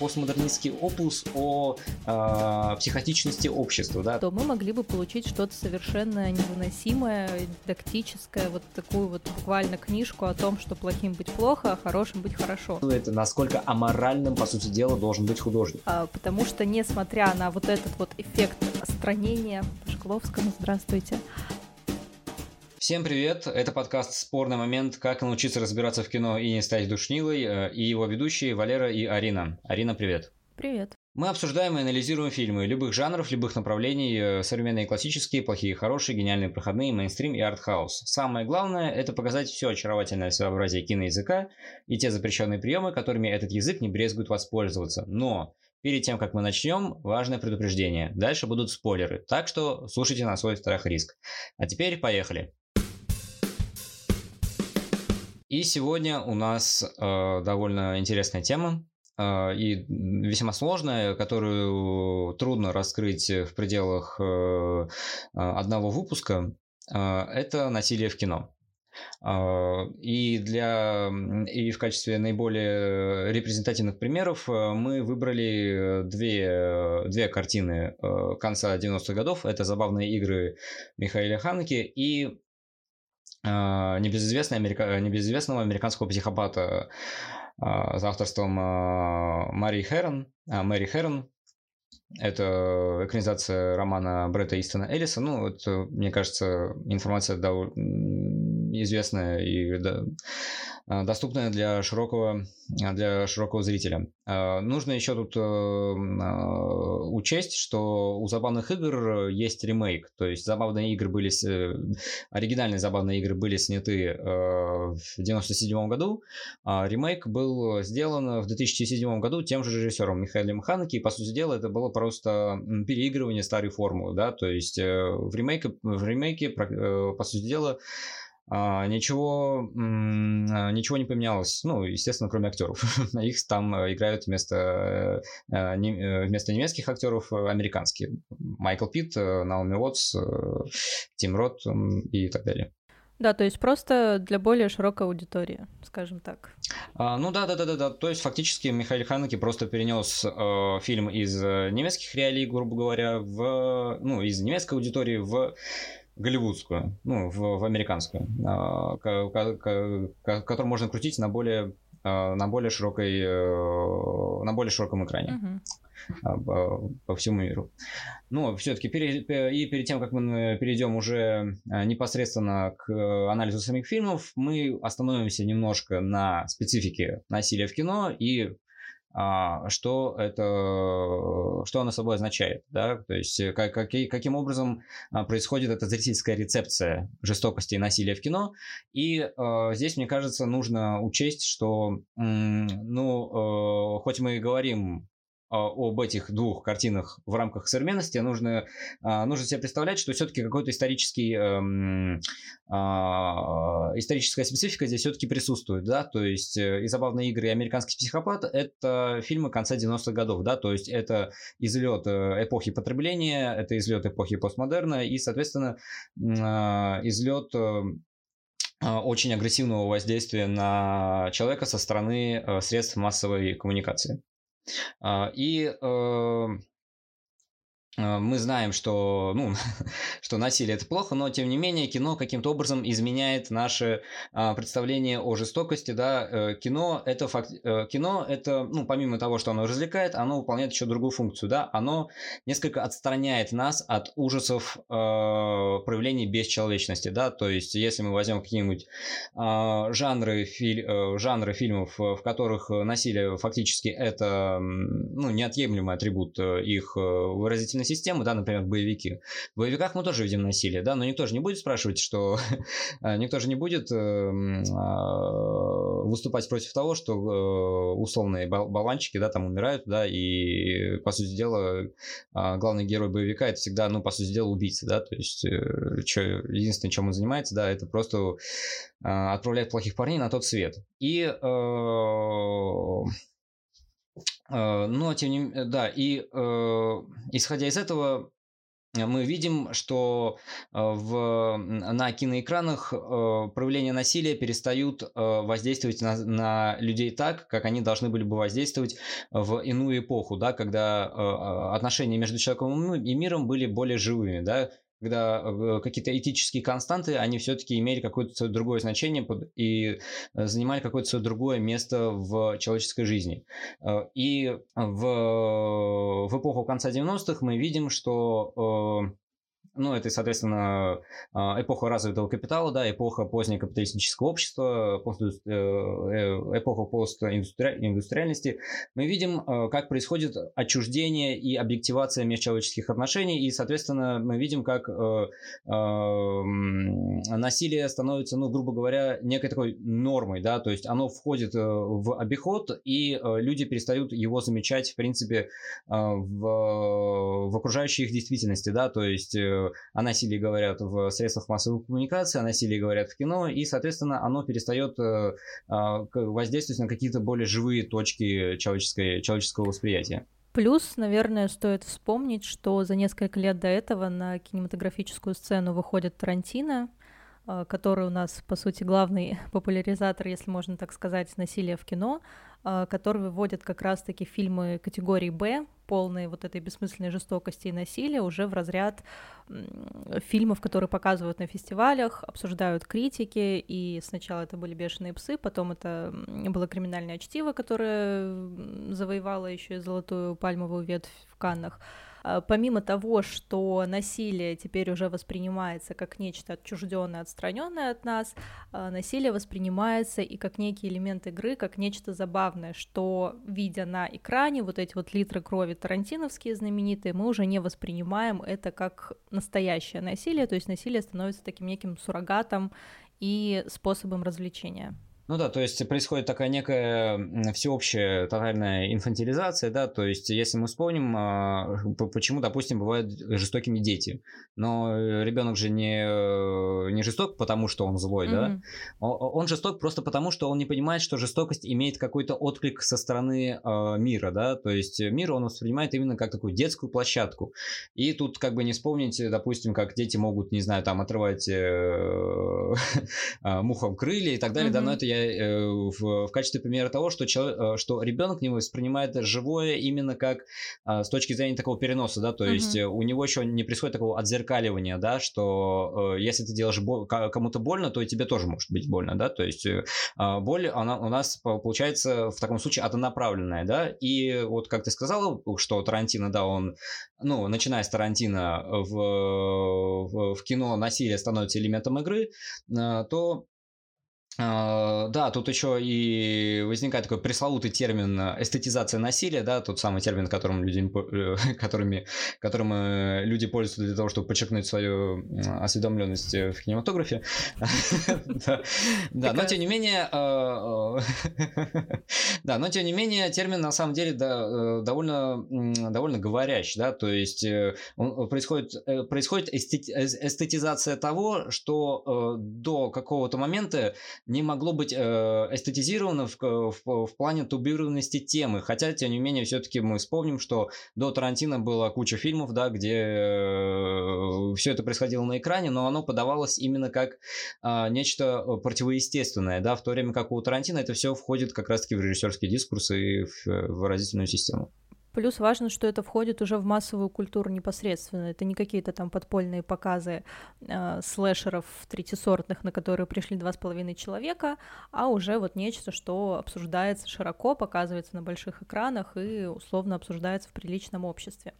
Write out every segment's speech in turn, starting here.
постмодернистский опус о э, психотичности общества, да. То мы могли бы получить что-то совершенно невыносимое, дидактическое, вот такую вот буквально книжку о том, что плохим быть плохо, а хорошим быть хорошо. Это насколько аморальным, по сути дела, должен быть художник. А, потому что, несмотря на вот этот вот эффект остранения, Шкловскому, здравствуйте, Всем привет! Это подкаст «Спорный момент. Как научиться разбираться в кино и не стать душнилой» э, и его ведущие Валера и Арина. Арина, привет! Привет! Мы обсуждаем и анализируем фильмы любых жанров, любых направлений, э, современные классические, плохие хорошие, гениальные проходные, мейнстрим и артхаус. Самое главное – это показать все очаровательное своеобразие киноязыка и те запрещенные приемы, которыми этот язык не брезгует воспользоваться. Но Перед тем, как мы начнем, важное предупреждение. Дальше будут спойлеры, так что слушайте на свой страх и риск. А теперь поехали. И сегодня у нас э, довольно интересная тема э, и весьма сложная, которую трудно раскрыть в пределах э, одного выпуска. Э, это насилие в кино. И, для, и в качестве наиболее репрезентативных примеров мы выбрали две, две картины конца 90-х годов. Это «Забавные игры» Михаила Ханеки и небезызвестный америка... небезызвестного американского психопата а, за авторством а, Мари Хэрон, Мэри Хэрон. Это экранизация романа Бретта Истона Эллиса. Ну, это, мне кажется, информация довольно известная и а, доступная для широкого, для широкого зрителя. А, нужно еще тут э, а, учесть, что у забавных игр есть ремейк, то есть забавные игры были, оригинальные забавные игры были сняты э, в 1997 году, а ремейк был сделан в 2007 году тем же режиссером Михаилом Ханеки, и, по сути дела, это было просто переигрывание старой формулы, да, то есть э, в ремейке, в ремейке по сути дела, а, ничего, а, ничего не поменялось. Ну, естественно, кроме актеров. Их там э, играют вместо, э, э, вместо немецких актеров американские. Майкл Питт, Наоми Уотс, Тим Рот и так далее. Да, то есть просто для более широкой аудитории, скажем так. А, ну да, да, да, да, да. То есть фактически Михаил Ханеки просто перенес э, фильм из немецких реалий, грубо говоря, в ну из немецкой аудитории в голливудскую, ну, в, в американскую, а, которую можно крутить на более, а, на более широкой, э, на более широком экране. Uh-huh по всему миру. Но все-таки и перед тем, как мы перейдем уже непосредственно к анализу самих фильмов, мы остановимся немножко на специфике насилия в кино и что это, что оно собой означает, да, то есть э, как, как, каким образом а, происходит эта зрительская рецепция жестокости и насилия в кино, и э, здесь, мне кажется, нужно учесть, что, ну, э, хоть мы и говорим а, об этих двух картинах в рамках современности, нужно, а, нужно себе представлять, что все-таки какой-то исторический, эм, а, историческая специфика здесь все-таки присутствует, да, то есть э, и «Забавные игры», и «Американский психопат» — это фильмы конца 90-х годов, да, то есть это излет э, эпохи потребления, это излет эпохи постмодерна и, соответственно, излет э, очень агрессивного воздействия на человека со стороны средств массовой коммуникации. А, и э, мы знаем, что, ну, что насилие это плохо, но тем не менее кино каким-то образом изменяет наше а, представление о жестокости, да, э, кино это факт, э, кино это, ну, помимо того, что оно развлекает, оно выполняет еще другую функцию, да, оно несколько отстраняет нас от ужасов э, проявлений бесчеловечности, да, то есть если мы возьмем какие-нибудь э, жанры, филь, э, жанры фильмов, в которых насилие фактически это, ну, неотъемлемый атрибут их выразительности системы, да, например, боевики. В боевиках мы тоже видим насилие, да, но никто же не будет спрашивать, что... А, никто же не будет эм, а, выступать против того, что э, условные баланчики, да, там умирают, да, и, по сути дела, а, главный герой боевика это всегда, ну, по сути дела, убийца, да, то есть, э, что, единственное, чем он занимается, да, это просто отправляет плохих парней на тот свет. И Э, но, тем не менее, да, и э, исходя из этого, мы видим, что в, на киноэкранах проявления насилия перестают воздействовать на, на людей так, как они должны были бы воздействовать в иную эпоху, да, когда отношения между человеком и миром были более живыми, да, когда э, какие-то этические константы, они все-таки имели какое-то другое значение и э, занимали какое-то другое место в человеческой жизни. Э, и в, в эпоху конца 90-х мы видим, что ну, это, соответственно, а, эпоха развитого капитала, да, эпоха позднекапиталистического общества, э, э, эпоха постиндустриальности. Мы видим, э, как происходит отчуждение и объективация межчеловеческих отношений, и, соответственно, мы видим, как насилие становится, ну, грубо говоря, некой такой нормой, да, то есть оно входит в обиход, и люди перестают его замечать, в принципе, в, в окружающей их действительности, да, то есть о насилии говорят в средствах массовой коммуникации, о насилии говорят в кино, и, соответственно, оно перестает э, а, воздействовать на какие-то более живые точки человеческой, человеческого восприятия. Плюс, наверное, стоит вспомнить, что за несколько лет до этого на кинематографическую сцену выходит Тарантино, э, который у нас, по сути, главный популяризатор, если можно так сказать, насилия в кино. А, который выводит как раз-таки фильмы категории «Б», полные вот этой бессмысленной жестокости и насилия, уже в разряд фильмов, которые показывают на фестивалях, обсуждают критики, и сначала это были «Бешеные псы», потом это было «Криминальное чтиво», которое завоевало еще и золотую пальмовую ветвь в Каннах. А, помимо того, что насилие теперь уже воспринимается как нечто отчужденное, отстраненное от нас, а, насилие воспринимается и как некий элемент игры, как нечто забавное, что, видя на экране вот эти вот литры крови тарантиновские знаменитые, мы уже не воспринимаем это как настоящее насилие, то есть насилие становится таким неким суррогатом и способом развлечения. Ну да, то есть происходит такая некая всеобщая тотальная инфантилизация, да, то есть если мы вспомним, а, почему, допустим, бывают жестокими дети, но ребенок же не, э, не жесток, потому что он злой, mm-hmm. да, он жесток просто потому, что он не понимает, что жестокость имеет какой-то отклик со стороны э, мира, да, то есть мир он воспринимает именно как такую детскую площадку, и тут как бы не вспомнить, допустим, как дети могут, не знаю, там отрывать э, мухам крылья и так далее, mm-hmm. да, но это я Э, в, в качестве примера того, что, человек, э, что ребенок не воспринимает живое именно как а, с точки зрения такого переноса, да, то uh-huh. есть у него еще не происходит такого отзеркаливания, да, что э, если ты делаешь бол- кому-то больно, то и тебе тоже может быть больно, да, то есть а, боль, она у нас получается в таком случае однонаправленная, да, и вот как ты сказала, что Тарантино, да, он, ну, начиная с Тарантино в, в, в кино насилие становится элементом игры, то да, тут еще и возникает такой пресловутый термин э, эстетизация насилия, да, тот самый термин, которым люди, э, которыми, которым э, люди пользуются для того, чтобы подчеркнуть свою осведомленность в кинематографе. Да, но тем не менее, да, но тем не менее термин на самом деле довольно, довольно говорящий, да, то есть происходит, происходит эстетизация того, что до какого-то момента не могло быть э, эстетизировано в, в, в плане тубированности темы. Хотя, тем не менее, все-таки мы вспомним, что до Тарантино было куча фильмов, да, где э, все это происходило на экране, но оно подавалось именно как а, э, нечто противоестественное, да, в то время как у Тарантино это все входит как раз-таки в режиссерский дискурс и в выразительную систему. Плюс важно, что это входит уже в массовую культуру непосредственно. Это не какие-то там подпольные показы э, слэшеров третисортных, на которые пришли два с половиной человека, а уже вот нечто, что обсуждается широко, показывается на больших экранах и условно обсуждается в приличном обществе.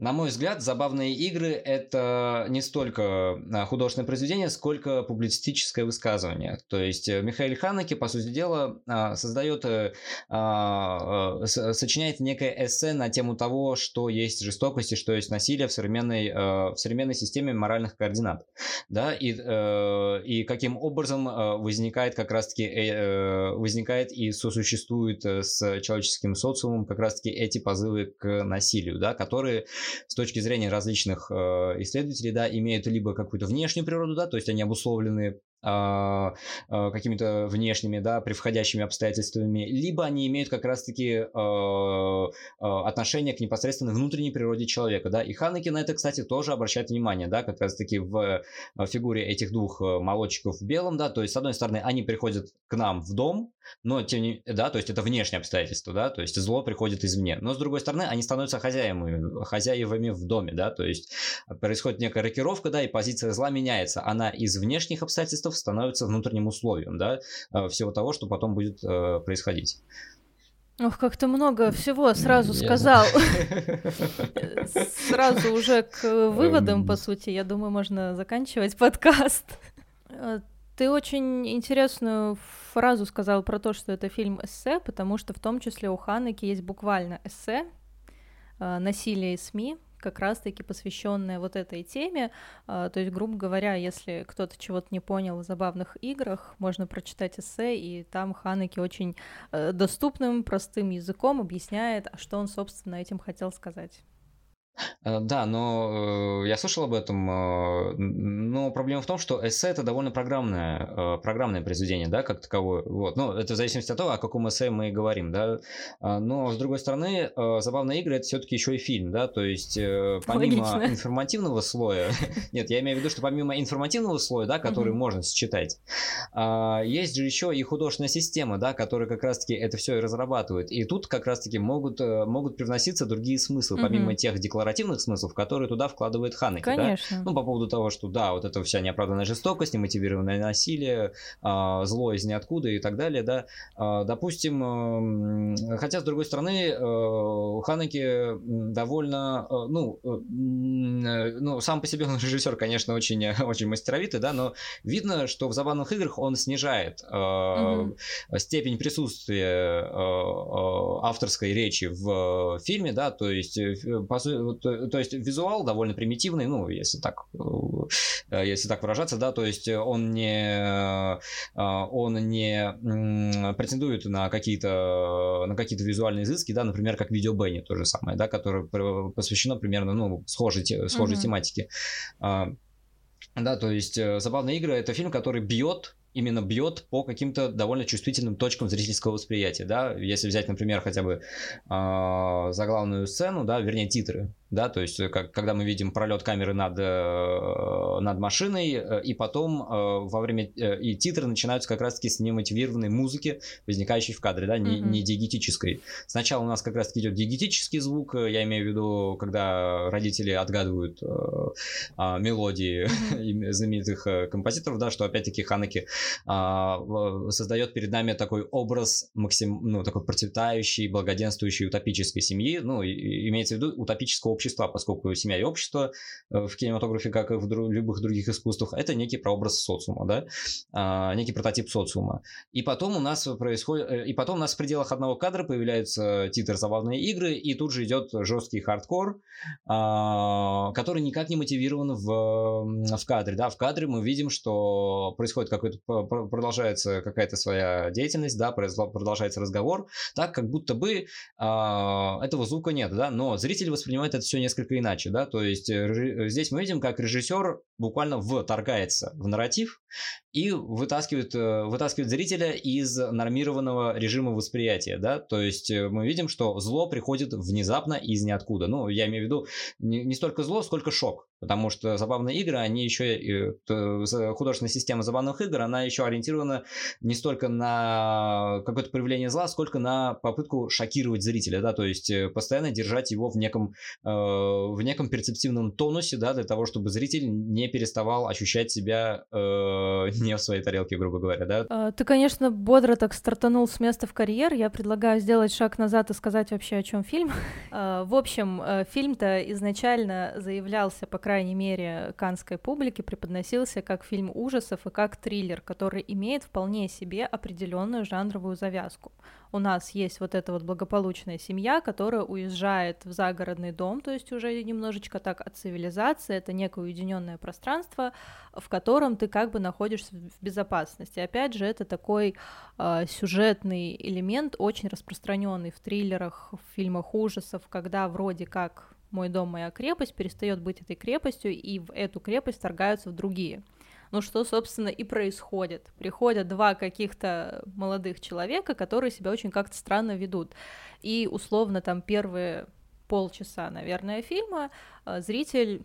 На мой взгляд, забавные игры – это не столько а, художественное произведение, сколько публицистическое высказывание. То есть э, Михаил Ханеке, по сути дела, а, создает, э, а, сочиняет некое эссе на тему того, что есть жестокость и что есть насилие в современной, в современной системе моральных координат. Да? И, э, и каким образом возникает как раз-таки возникает и сосуществует с человеческим социумом как раз-таки эти позывы к насилию, да, которые с точки зрения различных э, исследователей, да, имеют либо какую-то внешнюю природу, да, то есть они обусловлены какими-то внешними, да, превходящими обстоятельствами, либо они имеют как раз-таки а, отношение к непосредственно внутренней природе человека, да, и Ханеки на это, кстати, тоже обращает внимание, да, как раз-таки в фигуре этих двух молодчиков в белом, да, то есть, с одной стороны, они приходят к нам в дом, но тем не, да, то есть это внешние обстоятельства, да, то есть зло приходит извне, но с другой стороны, они становятся хозяевами, хозяевами в доме, да, то есть происходит некая рокировка, да, и позиция зла меняется, она из внешних обстоятельств тестов становится внутренним условием, да, э, всего того, что потом будет э, происходить. Ох, как-то много всего сразу сказал. Сразу уже к выводам, по сути, я думаю, можно заканчивать подкаст. Э, ты очень интересную фразу сказал про то, что это фильм эссе, потому что в том числе у Ханеки есть буквально эссе «Насилие и СМИ», как раз-таки посвященная вот этой теме. А, то есть, грубо говоря, если кто-то чего-то не понял в забавных играх, можно прочитать эссе, и там Ханеки очень э, доступным, простым языком объясняет, а что он, собственно, этим хотел сказать. Э, да, но э, я слышал об этом, э, но проблема в том, что эссе это довольно программное, программное произведение, да, как таковое. Вот. Ну, это в зависимости от того, о каком эссе мы говорим, да. Но, с другой стороны, забавные игры это все-таки еще и фильм, да, то есть помимо Логично. информативного слоя, нет, я имею в виду, что помимо информативного слоя, да, который можно считать, есть же еще и художественная система, да, которая как раз-таки это все и разрабатывает. И тут как раз-таки могут, могут привноситься другие смыслы, помимо тех деклараций, нарративных смыслов, которые туда вкладывает Ханеки. Конечно. Да? Ну, по поводу того, что да, вот это вся неоправданная жестокость, немотивированное насилие, э, зло из ниоткуда и так далее, да. Э, допустим, э, хотя, с другой стороны, э, Ханеки довольно, э, ну, э, ну, сам по себе он режиссер, конечно, очень, очень мастеровитый, да, но видно, что в забавных играх он снижает угу. степень присутствия авторской речи в фильме, да, то есть, то, то есть визуал довольно примитивный, ну, если так, э, если так выражаться, да, то есть он не, э, он не претендует на какие-то, на какие-то визуальные изыски, да, например, как видео Бенни, то же самое, да, которое посвящено примерно, ну, схожей, схожей mm-hmm. тематике. А, да, то есть э, «Забавные игры» — это фильм, который бьет именно бьет по каким-то довольно чувствительным точкам зрительского восприятия, да, если взять, например, хотя бы э, заглавную сцену, да, вернее, титры, да, то есть как, когда мы видим пролет камеры над, э, над машиной, э, и потом э, во время, э, и титры начинаются как раз-таки с немотивированной музыки, возникающей в кадре, да, не, mm-hmm. не диегетической. Сначала у нас как раз-таки идет диегетический звук, я имею в виду, когда родители отгадывают э, э, мелодии mm-hmm. знаменитых композиторов, да, что опять-таки Ханеки э, создает перед нами такой образ максим, ну, такой процветающей, благоденствующей утопической семьи, ну, и, имеется в виду утопического общества, поскольку семья и общество э, в кинематографе, как и в дру- любых других искусствах, это некий прообраз социума, да, а, некий прототип социума. И потом у нас происходит, э, и потом у нас в пределах одного кадра появляется титр «Забавные игры», и тут же идет жесткий хардкор, а, который никак не мотивирован в, в кадре, да, в кадре мы видим, что происходит какой-то, продолжается какая-то своя деятельность, да, продолжается разговор, так, как будто бы а, этого звука нет, да, но зритель воспринимает это все несколько иначе, да, то есть э, здесь мы видим, как режиссер буквально вторгается в нарратив и вытаскивает, э, вытаскивает зрителя из нормированного режима восприятия, да, то есть э, мы видим, что зло приходит внезапно из ниоткуда, ну, я имею в виду не, не столько зло, сколько шок, Потому что забавные игры, они еще, художественная система забавных игр, она еще ориентирована не столько на какое-то проявление зла, сколько на попытку шокировать зрителя, да, то есть э, постоянно держать его в неком, э, в неком перцептивном тонусе, да, для того, чтобы зритель не переставал ощущать себя э, не в своей тарелке, грубо говоря, да. А, ты, конечно, бодро так стартанул с места в карьер, я предлагаю сделать шаг назад и сказать вообще, о чем фильм. А, в общем, э, фильм-то изначально заявлялся, по крайней мере, канской публике преподносился как фильм ужасов и как триллер, который имеет вполне себе определенную жанровую завязку. У нас есть вот эта вот благополучная семья, которая уезжает в загородный дом, то есть уже немножечко так от цивилизации, это некое уединенное пространство, в котором ты как бы находишься в безопасности. Опять же, это такой э, сюжетный элемент, очень распространенный в триллерах, в фильмах ужасов, когда вроде как мой дом, моя крепость перестает быть этой крепостью, и в эту крепость торгаются в другие. Ну, что, собственно, и происходит. Приходят два каких-то молодых человека, которые себя очень как-то странно ведут. И, условно, там первые полчаса, наверное, фильма э, зритель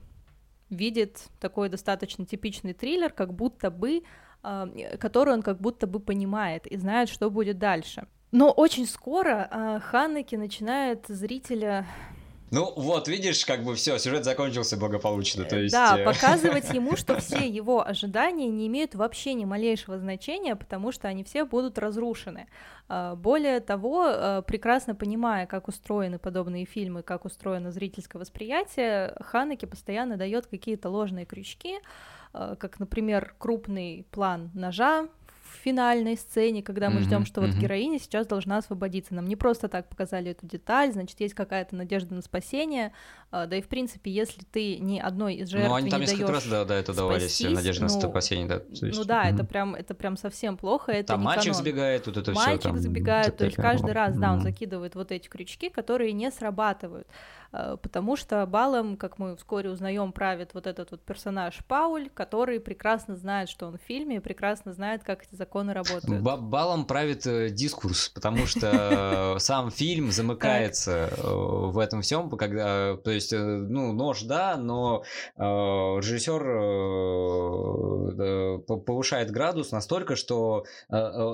видит такой достаточно типичный триллер, как будто бы, э, который он как будто бы понимает и знает, что будет дальше. Но очень скоро э, начинает зрителя ну вот, видишь, как бы все, сюжет закончился благополучно. То есть... Да, э, показывать ему, что все его ожидания не имеют вообще ни малейшего значения, потому что они все будут разрушены. А, более того, э, прекрасно понимая, как устроены подобные фильмы, как устроено зрительское восприятие, Ханеке постоянно дает какие-то ложные крючки, э, как, например, крупный план ножа финальной сцене, когда мы ждем, что вот героиня сейчас должна освободиться. Нам не просто так показали эту деталь, значит, есть какая-то надежда на спасение. А, да и в принципе, если ты ни одной из жертв ну, они там не несколько раз да, до этого давались надежда ну, на спасение, да. Ну да, это прям это прям совсем плохо. Это там мальчик канон. сбегает, вот это все. Мальчик там, забегает, то есть каждый раз, да, он закидывает вот эти крючки, которые не срабатывают. Э, потому что балом, как мы вскоре узнаем, правит вот этот вот персонаж Пауль, который прекрасно знает, что он в фильме, и прекрасно знает, как эти законы работают. Ба балом правит э, дискурс, потому что сам фильм замыкается э, в этом всем, когда, то есть, ну, нож, да, но режиссер повышает градус настолько, что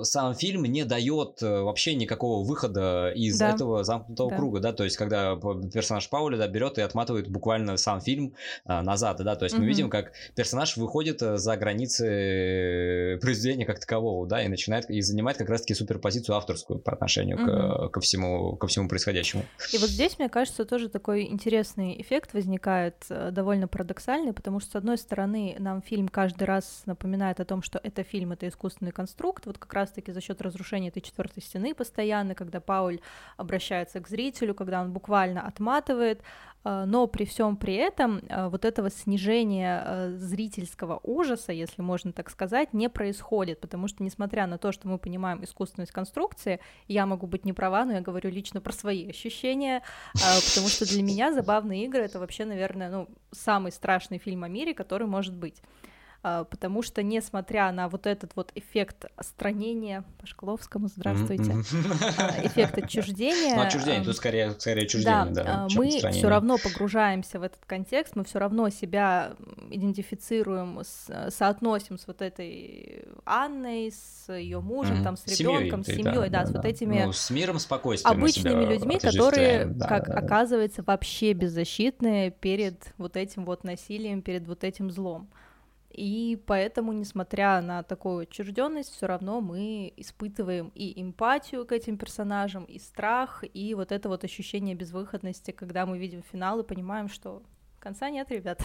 сам фильм не дает вообще никакого выхода из этого замкнутого круга, да, то есть, когда персонаж Пауля да, берет и отматывает буквально сам фильм а, назад, да, то есть mm-hmm. мы видим, как персонаж выходит э, за границы произведения как такового, да, и начинает и занимает как раз-таки суперпозицию авторскую по отношению mm-hmm. к, ко всему ко всему происходящему. И вот здесь, мне кажется, тоже такой интересный эффект возникает, э, довольно парадоксальный, потому что с одной стороны нам фильм каждый раз напоминает о том, что это фильм, это искусственный конструкт, вот как раз-таки за счет разрушения этой четвертой стены постоянно, когда Пауль обращается к зрителю, когда он буквально отматывает захватывает, а, но при всем при этом а, вот этого снижения а, зрительского ужаса, если можно так сказать, не происходит, потому что несмотря на то, что мы понимаем искусственность конструкции, я могу быть не права, но я говорю лично про свои ощущения, потому что для меня забавные игры это вообще, наверное, ну, самый страшный фильм о мире, который может быть. А, потому что, несмотря на вот этот вот эффект странения, по Шкловскому, здравствуйте, а, эффект отчуждения... Ну, отчуждение, тут скорее, скорее отчуждение, да, да мы все равно погружаемся в этот контекст, мы все равно себя идентифицируем, с, соотносим с вот этой Анной, с ее мужем, mm-hmm. там, с ребенком, с семьей, да, да, да, с вот этими... Ну, с миром, спокойствием Обычными людьми, которые, да, как да, оказывается, вообще беззащитные перед вот этим вот насилием, перед вот этим злом. И поэтому, несмотря на такую отчужденность, все равно мы испытываем и эмпатию к этим персонажам, и страх, и вот это вот ощущение безвыходности, когда мы видим финал и понимаем, что конца нет, ребята.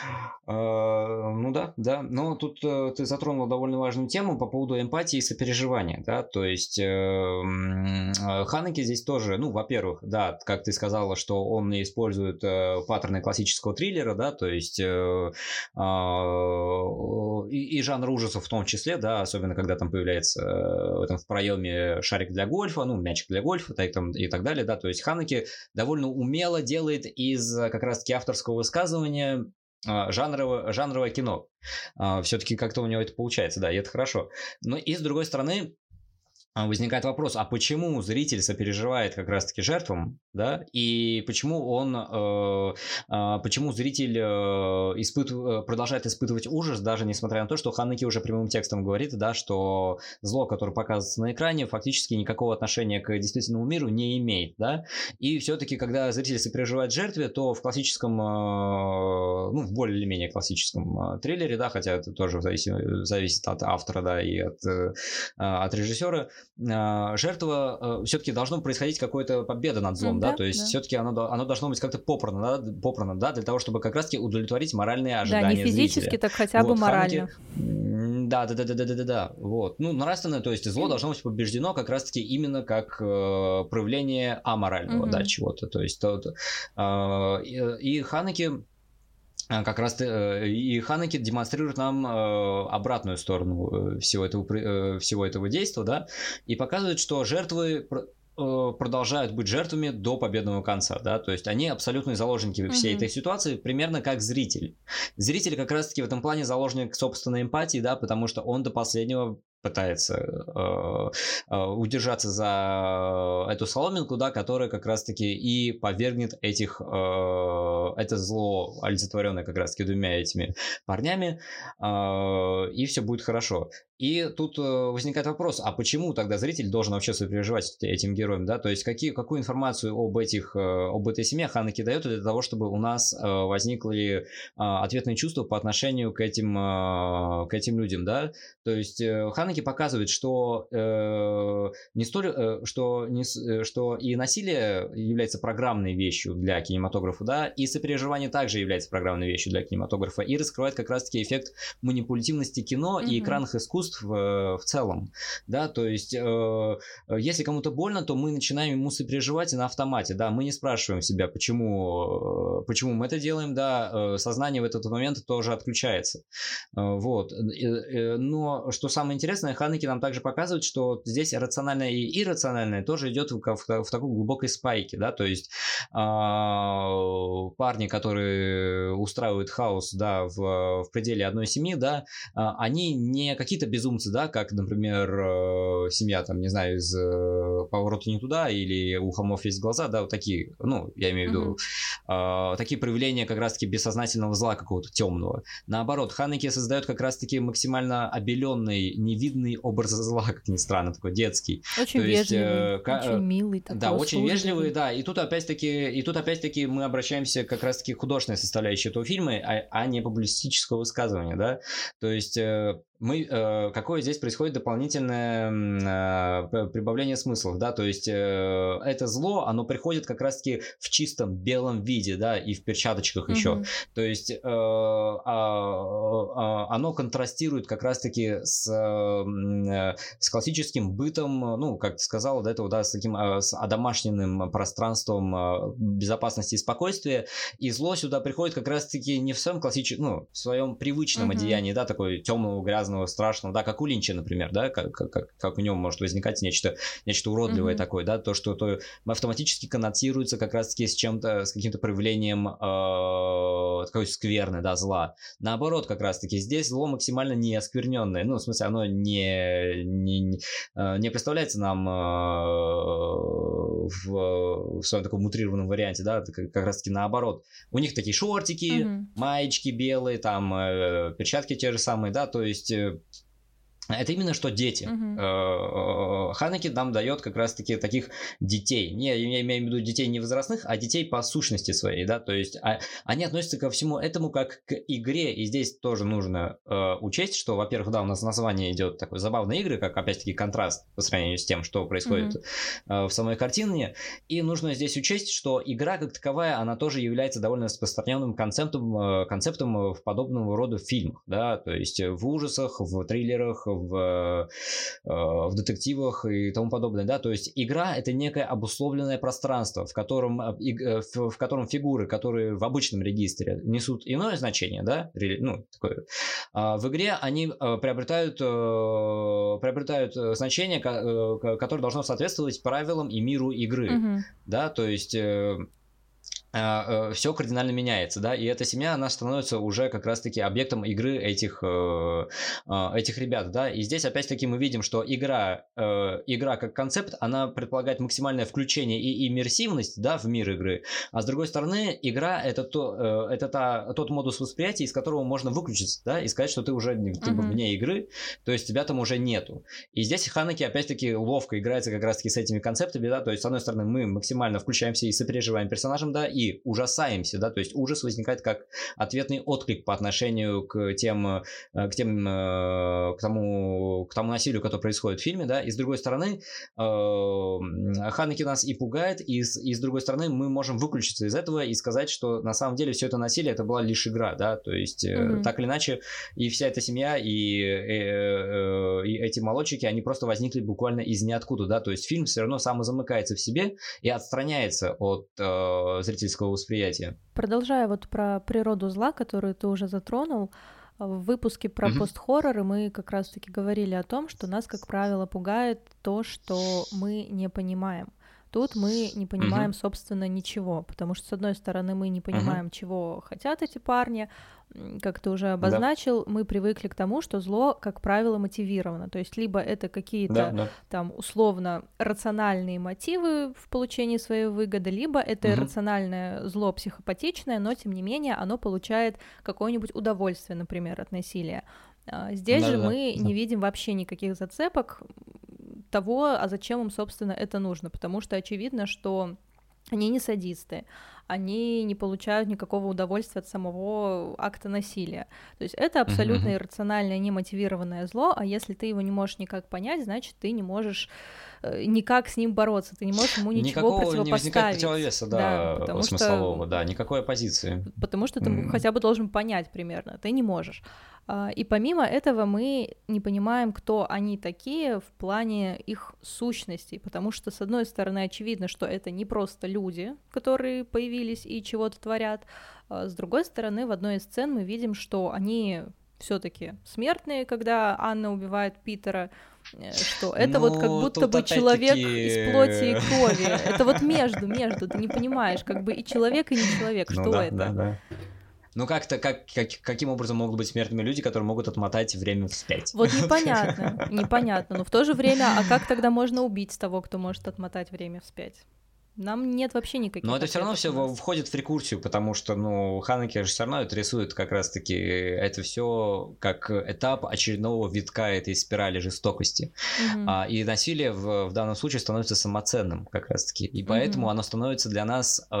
А, ну да, да. Но тут э, ты затронул довольно важную тему по поводу эмпатии и сопереживания, да, то есть э, э, Ханеки здесь тоже, ну, во-первых, да, как ты сказала, что он использует паттерны классического триллера, да, то есть а, и, и жанр ужасов в том числе, да, особенно когда там появляется в этом в проеме шарик для гольфа, ну, мячик для гольфа так, там, и так далее, да, то есть Ханеки довольно умело делает из как раз-таки авторского высказывания а, жанровое, жанровое кино. А, Все-таки как-то у него это получается, да, и это хорошо. Но и с другой стороны, а, возникает вопрос, а почему зритель сопереживает как раз-таки жертвам, да, и почему он, э, э, почему зритель э, э, продолжает испытывать ужас, даже несмотря на то, что Ханеки уже прямым текстом говорит, да, что зло, которое показывается на экране, фактически никакого отношения к действительному миру не имеет, да, и все-таки, когда зритель сопереживает жертве, то в классическом, э, ну, в более или менее классическом триллере, да, хотя это тоже зависит, зависит от автора, да, и от, э, от режиссера, а, жертва э, все-таки должно происходить какая-то победа над злом, да, да, то есть да. все-таки оно, оно должно быть как-то попрано, да, попрано, да, для того, чтобы как раз-таки удовлетворить моральные ожидания Да, не физически, зрителя. так хотя бы вот, морально. Да, да, да, да, да, да, да, да, вот. Ну, нравственное, то есть зло должно быть побеждено как раз-таки именно как э, проявление аморального, mm-hmm. да, чего-то, то есть то, то, э, и, а, как раз э, и Ханеки демонстрирует нам э, обратную сторону э, всего этого, всего этого действия, да, и показывает, что жертвы продолжают быть жертвами до победного конца, да, то есть они абсолютные заложники всей mm-hmm. этой ситуации, примерно как зритель. Зритель как раз-таки в этом плане заложник собственной эмпатии, да, потому что он до последнего пытается э, э, удержаться за эту соломинку, да, которая как раз-таки и повергнет этих, э, это зло, олицетворенное как раз-таки двумя этими парнями, э, и все будет хорошо. И тут э, возникает вопрос, а почему тогда зритель должен вообще сопереживать этим героям, да? То есть какие, какую информацию об этих, э, об этой семье Ханаки дает для того, чтобы у нас возникли ответные чувства по отношению к этим, к этим людям, да? То есть Ханаки показывает, что не столь, что, не, что и насилие является программной вещью для кинематографа, да, и сопереживание также является программной вещью для кинематографа, и раскрывает как раз-таки эффект манипулятивности кино mm-hmm. и экранных искусств чувств в, целом, да, то есть э, если кому-то больно, то мы начинаем ему сопереживать и на автомате, да, мы не спрашиваем себя, почему, э, почему мы это делаем, да, э, сознание в этот момент тоже отключается, э, вот, но что самое интересное, Ханеки нам также показывает, что здесь рациональное и иррациональное тоже идет в, в, в такой глубокой спайке, да, то есть э, парни, которые устраивают хаос, да, в, в пределе одной семьи, да, они не какие-то без безумцы, да, как, например, э, семья, там, не знаю, из э, поворота не туда или у холмов есть глаза, да, вот такие, ну, я имею в виду, mm-hmm. такие проявления как раз-таки бессознательного зла какого-то темного. Наоборот, Ханеки создает как раз-таки максимально обеленный, невидный образ зла, как ни странно, такой детский. Очень То вежливый, есть, очень милый. Такой да, очень вежливый, да, и тут опять-таки, и тут опять-таки мы обращаемся как раз-таки к художественной составляющей этого фильма, а, а не публицистического высказывания, да. То есть мы, э, какое здесь происходит дополнительное э, прибавление смыслов, да, то есть э, это зло, оно приходит как раз-таки в чистом белом виде, да, и в перчаточках mm-hmm. еще, то есть а, а, оно контрастирует как раз-таки с, с классическим бытом, ну, как ты сказал, до этого, да, с таким с одомашненным пространством безопасности и спокойствия, и зло сюда приходит как раз-таки не в своем классическом, ну, в своем привычном mm-hmm. одеянии, да, такой темного, грязного, грязного, страшного, да, как у Линча, например, да, как, как, как у него может возникать нечто, нечто уродливое mm-hmm. такое, да, то, что то автоматически коннотируется как раз-таки с чем-то, с каким-то проявлением э, такой скверны, да, зла. Наоборот, как раз-таки здесь зло максимально не оскверненное, ну, в смысле, оно не, не, не э, представляется нам э, в, в своем таком мутрированном варианте, да, как, как раз-таки наоборот. У них такие шортики, mm-hmm. маечки белые, там, э, перчатки те же самые, да, то есть to это именно что дети. Угу. Ханаки нам дает как раз-таки таких детей. Не, я имею в виду детей не возрастных, а детей по сущности своей, да, то есть а, они относятся ко всему этому как к игре, и здесь тоже нужно э, учесть, что, во-первых, да, у нас название идет такой забавной игры, как опять-таки контраст по сравнению с тем, что происходит угу. э, в самой картине, и нужно здесь учесть, что игра как таковая, она тоже является довольно распространенным концептом, э, концептом в подобного рода фильмах, да, то есть в ужасах, в триллерах, в, э, в детективах и тому подобное, да, то есть игра это некое обусловленное пространство, в котором, э, э, в котором фигуры, которые в обычном регистре несут иное значение, да, ну, такое, а в игре они приобретают, приобретают значение, которое должно соответствовать правилам и миру игры, mm-hmm. да, то есть а, все кардинально меняется, да, и эта семья, она становится уже как раз-таки объектом игры этих, э, а, этих ребят, да, и здесь опять-таки мы видим, что игра, э, игра как концепт, она предполагает максимальное включение и иммерсивность, да, в мир игры, а с другой стороны, игра это, то, это та, тот модус восприятия, из которого можно выключиться, да, и сказать, что ты уже типа, uh-huh. вне игры, то есть тебя там уже нету. И здесь Ханаки опять-таки ловко играется как раз-таки с этими концептами, да, то есть с одной стороны мы максимально включаемся и сопереживаем персонажам, да, и и ужасаемся, да, то есть ужас возникает как ответный отклик по отношению к тем, э, к тем, э, к тому, к тому насилию, которое происходит в фильме, да, и с другой стороны, э, Ханеки нас и пугает, и с, и с другой стороны мы можем выключиться из этого и сказать, что на самом деле все это насилие это была лишь игра, да, то есть mm-hmm. так или иначе и вся эта семья и, и, и эти молодчики, они просто возникли буквально из ниоткуда, да, то есть фильм все равно самозамыкается в себе и отстраняется от э, зрительского зрительского восприятия. Продолжая вот про природу зла, которую ты уже затронул, в выпуске про mm-hmm. пост-хорроры мы как раз-таки говорили о том, что нас, как правило, пугает то, что мы не понимаем. Тут мы не понимаем, угу. собственно, ничего, потому что, с одной стороны, мы не понимаем, угу. чего хотят эти парни, как ты уже обозначил, да. мы привыкли к тому, что зло, как правило, мотивировано. То есть либо это какие-то да, да. там условно рациональные мотивы в получении своей выгоды, либо это угу. рациональное зло психопатичное, но тем не менее оно получает какое-нибудь удовольствие, например, от насилия. А, здесь да, же да, мы да. не видим вообще никаких зацепок того, а зачем им, собственно, это нужно, потому что очевидно, что они не садисты, они не получают никакого удовольствия от самого акта насилия. То есть это абсолютно uh-huh. иррациональное, немотивированное зло, а если ты его не можешь никак понять, значит, ты не можешь э, никак с ним бороться, ты не можешь ему ничего Никакого противопоставить. Не противовеса, да, да потому смыслового, что, да, никакой оппозиции. Потому что ты mm. хотя бы должен понять примерно, ты не можешь. А, и помимо этого мы не понимаем, кто они такие в плане их сущностей, потому что, с одной стороны, очевидно, что это не просто люди, которые появились и чего-то творят, а с другой стороны, в одной из сцен мы видим, что они все-таки смертные, когда Анна убивает Питера, э, что это ну, вот как ну, будто бы человек из плоти и крови. Это вот между, между, ты не понимаешь, как бы и человек, и не человек, ну, что да, это. Да, да. Ну как-то, как, как, каким образом могут быть смертными люди, которые могут отмотать время вспять? Вот непонятно, непонятно. Но в то же время, а как тогда можно убить того, кто может отмотать время вспять? Нам нет вообще никаких. Но это все равно все входит в рекурсию, потому что, ну, Ханеки же все равно это рисует как раз-таки это все как этап очередного витка этой спирали жестокости. Mm-hmm. А, и насилие в, в данном случае становится самоценным как раз-таки. И поэтому mm-hmm. оно становится для нас э,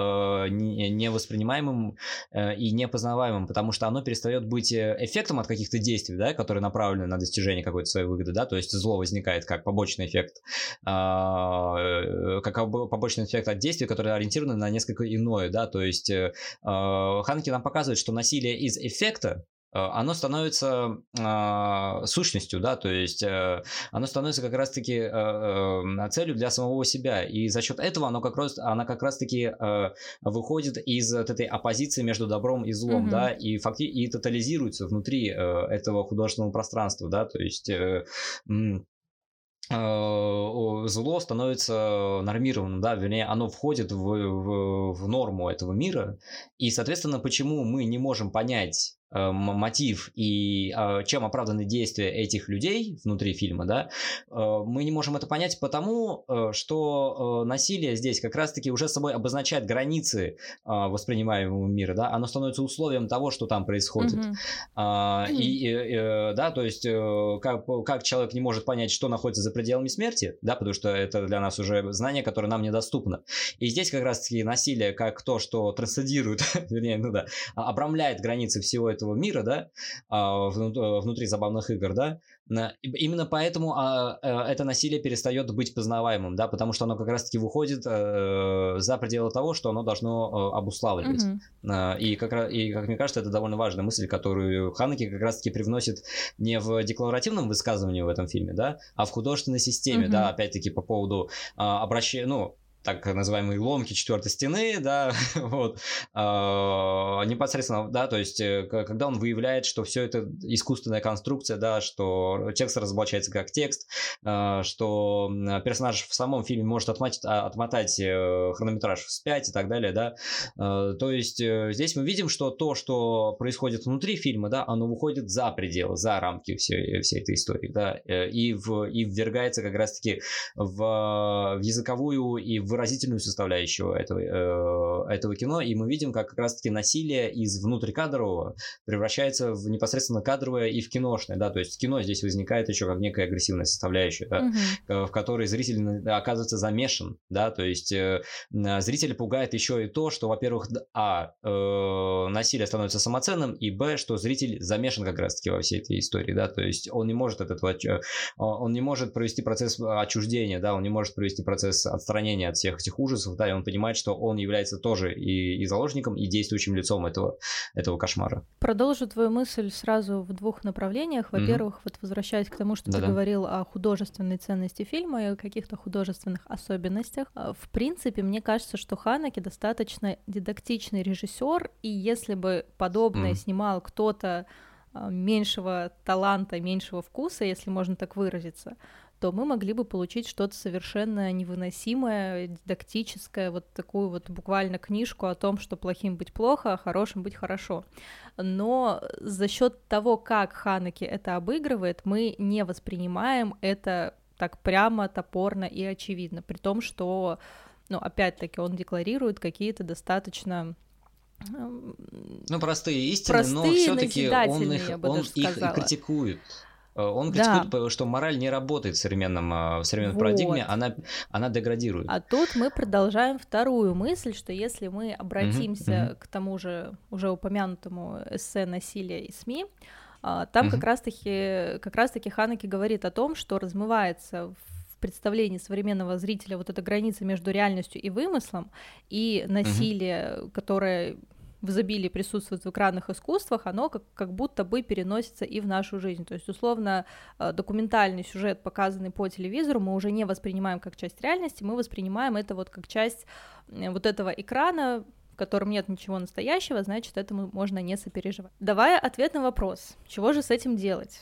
невоспринимаемым э, и непознаваемым, потому что оно перестает быть э, эффектом от каких-то действий, да, которые направлены на достижение какой-то своей выгоды, да, то есть зло возникает как побочный эффект, э, как побочный эффект от действий, которые ориентированы на несколько иное, да, то есть э, э Ханки нам показывает, что насилие из эффекта э, оно становится э, сущностью, да, то есть э, оно становится как раз-таки э, э, целью для самого себя, и за счет этого оно как раз, она как раз-таки э, выходит из вот этой оппозиции между добром и злом, mm-hmm. да, и факти и тотализируется внутри э, этого художественного пространства, да, то есть э, Э, зло становится нормированным, да, вернее, оно входит в, в, в норму этого мира, и, соответственно, почему мы не можем понять Э, мотив и а, чем оправданы действия этих людей внутри фильма, да, э, мы не можем это понять потому, э, что насилие здесь как раз-таки уже собой обозначает границы воспринимаемого мира, да, оно становится условием того, что там происходит. Mm-hmm. И, и, да, то есть как, как человек не может понять, что находится за пределами смерти, да, потому что это для нас уже знание, которое нам недоступно. И здесь как раз-таки насилие как то, что трансцендирует, вернее, ну да, обрамляет границы всего этого этого мира, да, а, внутри забавных игр, да, именно поэтому а, э, это насилие перестает быть познаваемым, да, потому что оно как раз-таки выходит э, за пределы того, что оно должно э, обуславливать. Mm-hmm. И, как, и, как мне кажется, это довольно важная мысль, которую Ханеки как раз-таки привносит не в декларативном высказывании в этом фильме, да, а в художественной системе, mm-hmm. да, опять-таки по поводу обращения, ну, так называемые ломки четвертой стены, да, вот, э, непосредственно, да, то есть, э, когда он выявляет, что все это искусственная конструкция, да, что текст разоблачается как текст, э, что персонаж в самом фильме может отмотать, а, отмотать э, хронометраж вспять и так далее, да, э, то есть, э, здесь мы видим, что то, что происходит внутри фильма, да, оно выходит за пределы, за рамки всей, всей этой истории, да, и, в, и ввергается как раз-таки в, в языковую и в выразительную составляющую этого, э, этого кино, и мы видим, как как раз-таки насилие из внутрикадрового превращается в непосредственно кадровое и в киношное, да, то есть кино здесь возникает еще как некая агрессивная составляющая, да, угу. в которой зритель оказывается замешан, да, то есть э, зритель пугает еще и то, что, во-первых, а, э, насилие становится самоценным, и б, что зритель замешан как раз-таки во всей этой истории, да, то есть он не может от этого, он не может провести процесс отчуждения, да, он не может провести процесс отстранения от всех этих ужасов, да, и он понимает, что он является тоже и, и заложником, и действующим лицом этого, этого кошмара. Продолжу твою мысль сразу в двух направлениях. Во-первых, mm-hmm. вот возвращаясь к тому, что Да-да. ты говорил о художественной ценности фильма и о каких-то художественных особенностях. А, в принципе, мне кажется, что Ханаки достаточно дидактичный режиссер, и если бы подобное mm-hmm. снимал кто-то меньшего таланта, меньшего вкуса, если можно так выразиться, то мы могли бы получить что-то совершенно невыносимое, дидактическое, вот такую вот буквально книжку о том, что плохим быть плохо, а хорошим быть хорошо. Но за счет того, как Ханаки это обыгрывает, мы не воспринимаем это так прямо, топорно и очевидно, при том, что, ну, опять-таки, он декларирует какие-то достаточно ну, простые истины, простые, но все-таки он их, он их критикует. Э, он критикует, да. что мораль не работает в современном, э, в современной вот. парадигме, она, она деградирует. А тут мы продолжаем вторую мысль, что если мы обратимся mm-hmm. к тому же уже упомянутому эссе «Насилие и СМИ», а, там mm-hmm. как раз-таки, как раз-таки Ханеки говорит о том, что размывается в представлении современного зрителя вот эта граница между реальностью и вымыслом, и насилие, mm-hmm. которое в изобилии присутствует в экранных искусствах, оно как, как будто бы переносится и в нашу жизнь. То есть, условно, э, документальный сюжет, показанный по телевизору, мы уже не воспринимаем как часть реальности, мы воспринимаем это вот как часть вот этого экрана, в котором нет ничего настоящего, значит, этому можно не сопереживать. Давая ответ на вопрос, чего же с этим делать?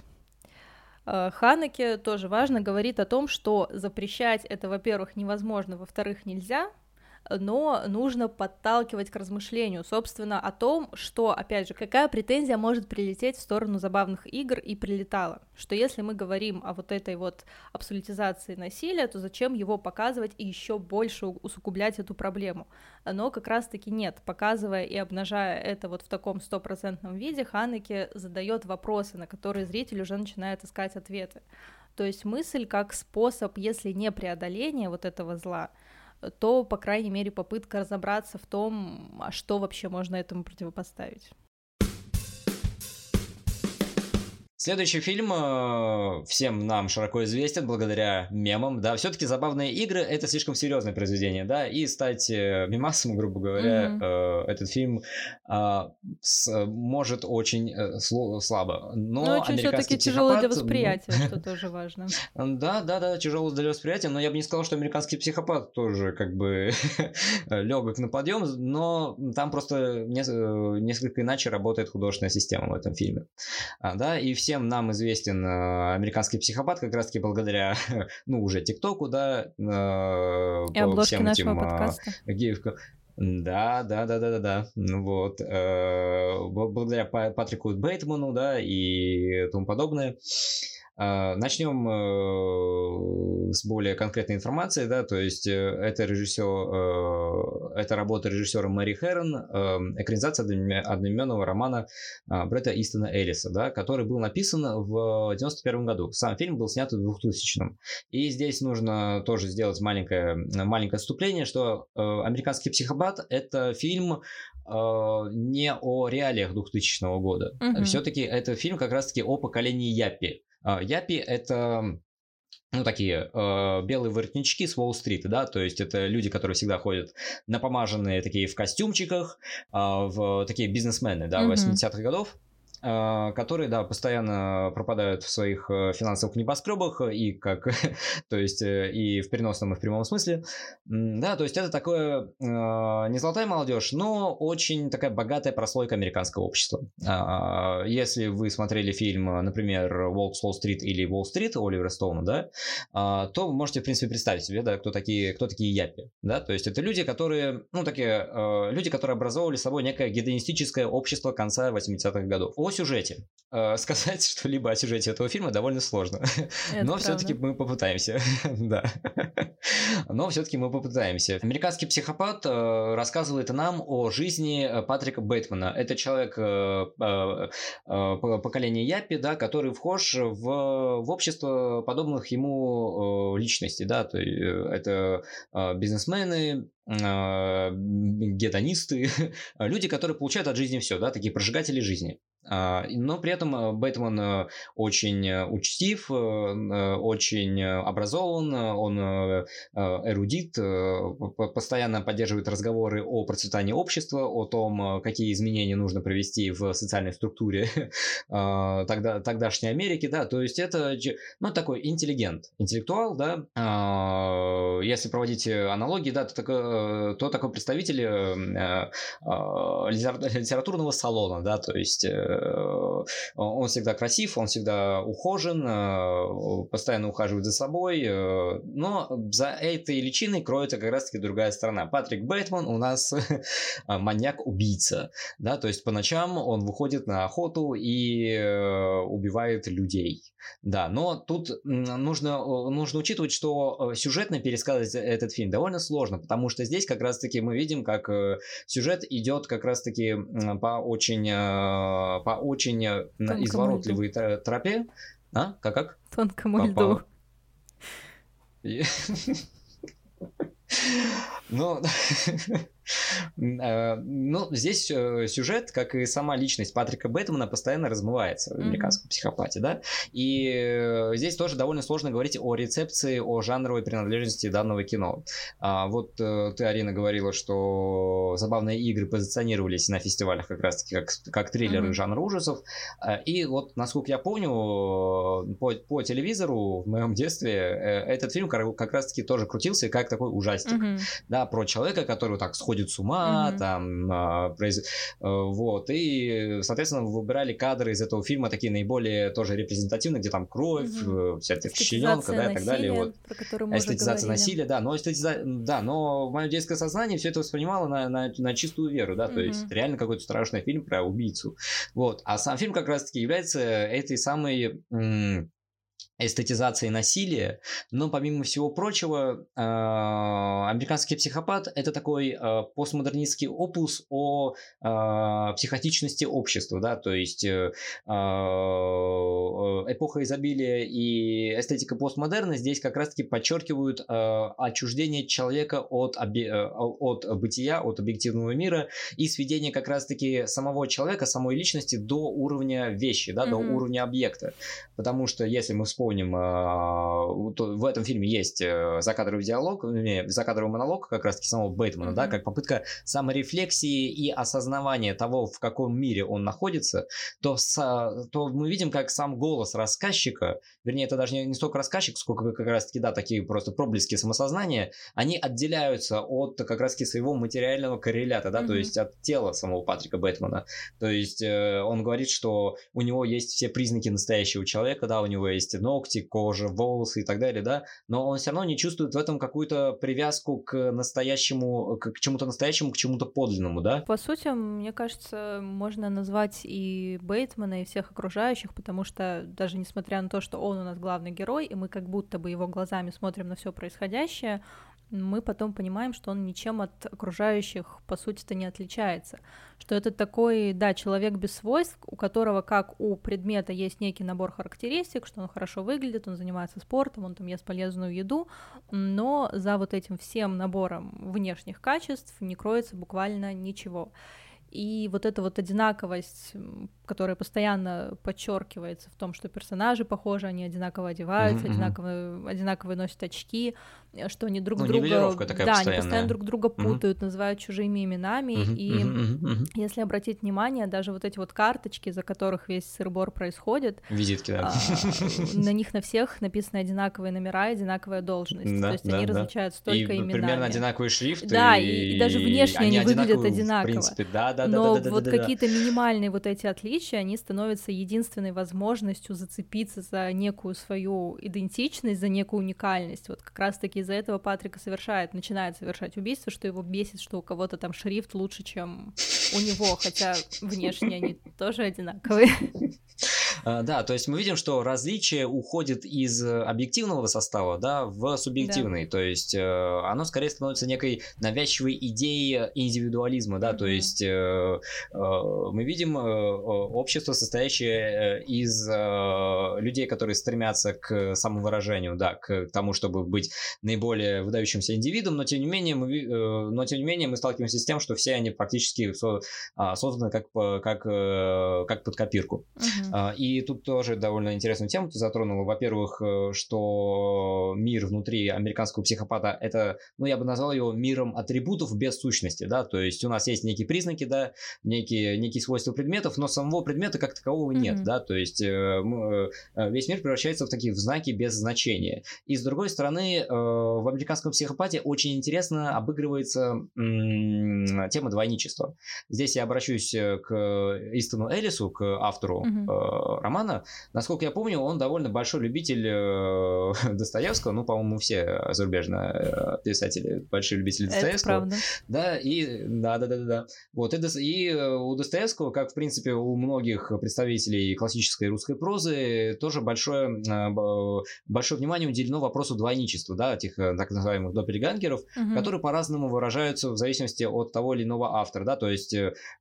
Э, Ханеке тоже важно говорит о том, что запрещать это, во-первых, невозможно, во-вторых, нельзя, но нужно подталкивать к размышлению, собственно, о том, что, опять же, какая претензия может прилететь в сторону забавных игр и прилетала, что если мы говорим о вот этой вот абсолютизации насилия, то зачем его показывать и еще больше усугублять эту проблему? Но как раз-таки нет, показывая и обнажая это вот в таком стопроцентном виде, Ханеке задает вопросы, на которые зритель уже начинает искать ответы. То есть мысль как способ, если не преодоление вот этого зла, то, по крайней мере, попытка разобраться в том, а что вообще можно этому противопоставить. Следующий фильм э, всем нам широко известен благодаря мемам, да, все-таки забавные игры это слишком серьезное произведение, да, и стать э, мемасом, грубо говоря, mm-hmm. э, этот фильм э, с, может очень э, слабо, но, но очень все-таки тяжело для восприятия, что тоже важно. Да, да, да, тяжело для восприятия, но я бы не сказал, что американский психопат тоже как бы легок на подъем, но там просто э, несколько иначе работает художественная система в этом фильме, а, да, и все всем нам известен э, американский психопат как раз-таки благодаря, ну, уже ТикТоку, да, э, и обложке всем нашего этим, подкаста. Э, да, да, да, да, да, да. Ну вот. Э, благодаря Патрику Бейтману, да, и тому подобное. А, Начнем э, с более конкретной информации, да, то есть э, это режиссер, э, это работа режиссера Мэри Хэрон, экранизация одноименного романа Бретта Истона Эллиса, да, который был написан в 91 году. Сам фильм был снят в 2000 И здесь нужно тоже сделать маленькое, маленькое отступление, что «Американский психопат» — это фильм не о реалиях 2000 года. Угу. Все-таки это фильм как раз-таки о поколении Япи. А, япи это ну, такие э, белые воротнички с Уолл-стрит, да, то есть это люди, которые всегда ходят напомаженные такие в костюмчиках, э, в такие бизнесмены, да, mm-hmm. 80-х годов. А, которые, да, постоянно пропадают в своих э, финансовых небоскребах, и как, то есть э, и в переносном, и в прямом смысле. Да, то есть это такое а, не золотая молодежь, но очень такая богатая прослойка американского общества. А, если вы смотрели фильм, например, Волк с Уолл-стрит или Уолл-стрит Оливера Стоуна, да, то вы можете, в принципе, представить себе, да, кто такие, кто такие япи, да, то есть это люди, которые, ну, такие, люди, которые образовывали собой некое гедонистическое общество конца 80-х годов о сюжете. Э, сказать что-либо о сюжете этого фильма довольно сложно. Это Но все-таки мы попытаемся. да. Но все-таки мы попытаемся. Американский психопат э, рассказывает нам о жизни э, Патрика Бэтмена. Это человек поколения Япи, да, который вхож в, в общество подобных ему личностей. Да, то, это бизнесмены, гедонисты, люди, которые получают от жизни все, да, такие прожигатели жизни. А, но при этом э, Бэтмен э, очень э, учтив, очень образован, он эрудит, постоянно поддерживает разговоры о процветании общества, о том, какие изменения нужно провести в социальной структуре тогда, тогдашней Америки, да, то есть это, ну, такой интеллигент, интеллектуал, да, а, если проводить аналогии, да, то, такой, то такой представитель литературного салона, да, то есть э, он всегда красив, он всегда ухожен, э, постоянно ухаживает за собой, э, но за этой личиной кроется как раз-таки другая сторона. Патрик Бэтмен у нас маньяк-убийца, да, то есть по ночам он выходит на охоту и убивает людей. Да, но тут нужно, нужно учитывать, что сюжетно пересказывать этот фильм довольно сложно, потому что здесь как раз-таки мы видим, как сюжет идет как раз-таки по очень, э, по очень э, Тонкому изворотливой льду. тропе. А? Как как? Тонкому по, льду. Ну, Э, ну, здесь э, сюжет, как и сама личность Патрика Бэтмена, постоянно размывается в американском психопате, да, и э, здесь тоже довольно сложно говорить о рецепции, о жанровой принадлежности данного кино. А, вот ты, Арина, говорила, что забавные игры позиционировались на фестивалях как раз-таки как, как триллеры mm-hmm. жанра ужасов, и вот, насколько я помню, по, по телевизору в моем детстве этот фильм как раз-таки тоже крутился как такой ужастик, mm-hmm. да, про человека, который так сходит сходит с ума, mm-hmm. там, а, произ... Э, вот, и, соответственно, выбирали кадры из этого фильма такие наиболее тоже репрезентативные, где там кровь, mm-hmm. вся эта щененка, да, и так далее, вот. Эстетизация насилия, да, но эстетиза... да, но мое детское сознание все это воспринимало на, на, на чистую веру, да, mm-hmm. то есть реально какой-то страшный фильм про убийцу, вот, а сам фильм как раз-таки является этой самой м- эстетизации насилия, но помимо всего прочего, э, американский психопат это такой э, постмодернистский опус о э, психотичности общества, да, то есть эпоха изобилия и эстетика постмодерна здесь как раз-таки подчеркивают отчуждение человека от, от бытия, от объективного мира и сведение как раз-таки самого человека, самой личности до уровня вещи, да, mm-hmm. до уровня объекта, потому что если мы вспомним а, в этом фильме есть э, закадровый диалог, закадровый монолог как раз-таки самого Бэтмена, mm-hmm. да, как попытка саморефлексии и осознавания того, в каком мире он находится, то, с, то мы видим, как сам голос рассказчика, вернее, это даже не, не столько рассказчик, сколько как раз-таки, да, такие просто проблески самосознания, они отделяются от как раз-таки своего материального коррелята, да, mm-hmm. то есть от тела самого Патрика Бэтмена. То есть э, он говорит, что у него есть все признаки настоящего человека, да, у него есть ногти, кожа, волосы и так далее, да, но он все равно не чувствует в этом какую-то привязку к настоящему, к, к чему-то настоящему, к чему-то подлинному, да? По сути, мне кажется, можно назвать и Бейтмана, и всех окружающих, потому что даже несмотря на то, что он у нас главный герой, и мы как будто бы его глазами смотрим на все происходящее, мы потом понимаем, что он ничем от окружающих, по сути-то, не отличается. Что это такой, да, человек без свойств, у которого, как у предмета, есть некий набор характеристик, что он хорошо выглядит, он занимается спортом, он там ест полезную еду, но за вот этим всем набором внешних качеств не кроется буквально ничего. И вот эта вот одинаковость, которая постоянно подчеркивается в том, что персонажи похожи, они одинаково одеваются, mm-hmm. одинаково, одинаково носят очки, что они друг ну, друга... такая да, они постоянно друг друга путают, mm-hmm. называют чужими именами, mm-hmm. и mm-hmm. Mm-hmm. если обратить внимание, даже вот эти вот карточки, за которых весь сырбор происходит... Визитки, да. А, на них на всех написаны одинаковые номера, одинаковая должность, то есть они различаются только именами. примерно одинаковый шрифт. Да, и, даже внешне они, выглядят одинаково. да, да, Но да, да, вот какие-то минимальные вот эти отличия, они становятся единственной возможностью зацепиться за некую свою идентичность, за некую уникальность. Вот как раз-таки из-за этого Патрика совершает, начинает совершать убийство, что его бесит, что у кого-то там шрифт лучше, чем у него, хотя внешне они тоже одинаковые. А, да, то есть мы видим, что различие уходит из объективного состава, да, в субъективный. Да. То есть э, оно скорее становится некой навязчивой идеей индивидуализма, да, mm-hmm. то есть э, э, мы видим общество, состоящее из людей, которые стремятся к самовыражению, да, к тому, чтобы быть наиболее выдающимся индивидом, но тем не менее мы, но тем не менее мы сталкиваемся с тем, что все они практически а, созданы как, как, как под копирку. Uh-huh. И и тут тоже довольно интересную тему ты затронула. Во-первых, э, что мир внутри американского психопата это, ну, я бы назвал его миром атрибутов без сущности, да, то есть у нас есть некие признаки, да, некие, некие свойства предметов, но самого предмета как такового нет, mm-hmm. да, то есть весь мир превращается в такие в знаки без значения. И с другой стороны, в американском психопате очень интересно обыгрывается тема двойничества. Здесь я обращусь к Истону Элису, к автору mm-hmm. Романа. Насколько я помню, он довольно большой любитель э, Достоевского. Ну, по-моему, все зарубежные э, писатели большие любители Достоевского. Это правда. Да, и да, да, да, да. Вот, и, и у Достоевского, как, в принципе, у многих представителей классической русской прозы, тоже большое, большое внимание уделено вопросу двойничества, да, этих так называемых доппельгангеров, угу. которые по-разному выражаются в зависимости от того или иного автора, да, то есть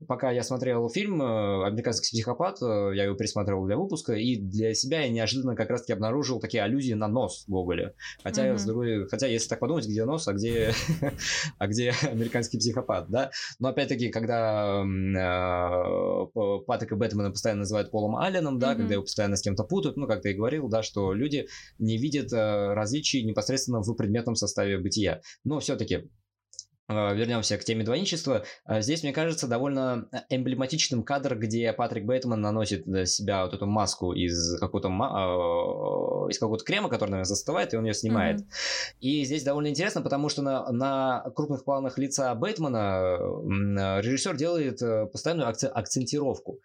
пока я смотрел фильм «Американский психопат», я его пересматривал для выпуска, и для себя я неожиданно как раз-таки обнаружил такие аллюзии на нос в Гоголе. Хотя, mm-hmm. с другой, хотя если так подумать, где нос, а где, а где американский психопат, да? Но опять-таки, когда э, Патрика Бэтмена постоянно называют Полом Алленом, да, mm-hmm. когда его постоянно с кем-то путают, ну, как ты и говорил, да, что люди не видят э, различий непосредственно в предметном составе бытия. Но все-таки вернемся к теме двойничества. А, здесь, мне кажется, довольно э, эмблематичным кадр, где Патрик Бейтман наносит на себя вот эту маску из какого-то а, из какого-то крема, который, наверное, застывает, и он ее снимает. Mm-hmm. И здесь довольно интересно, потому что на, на крупных планах лица Бейтмана режиссер делает э, постоянную акци- акцентировку.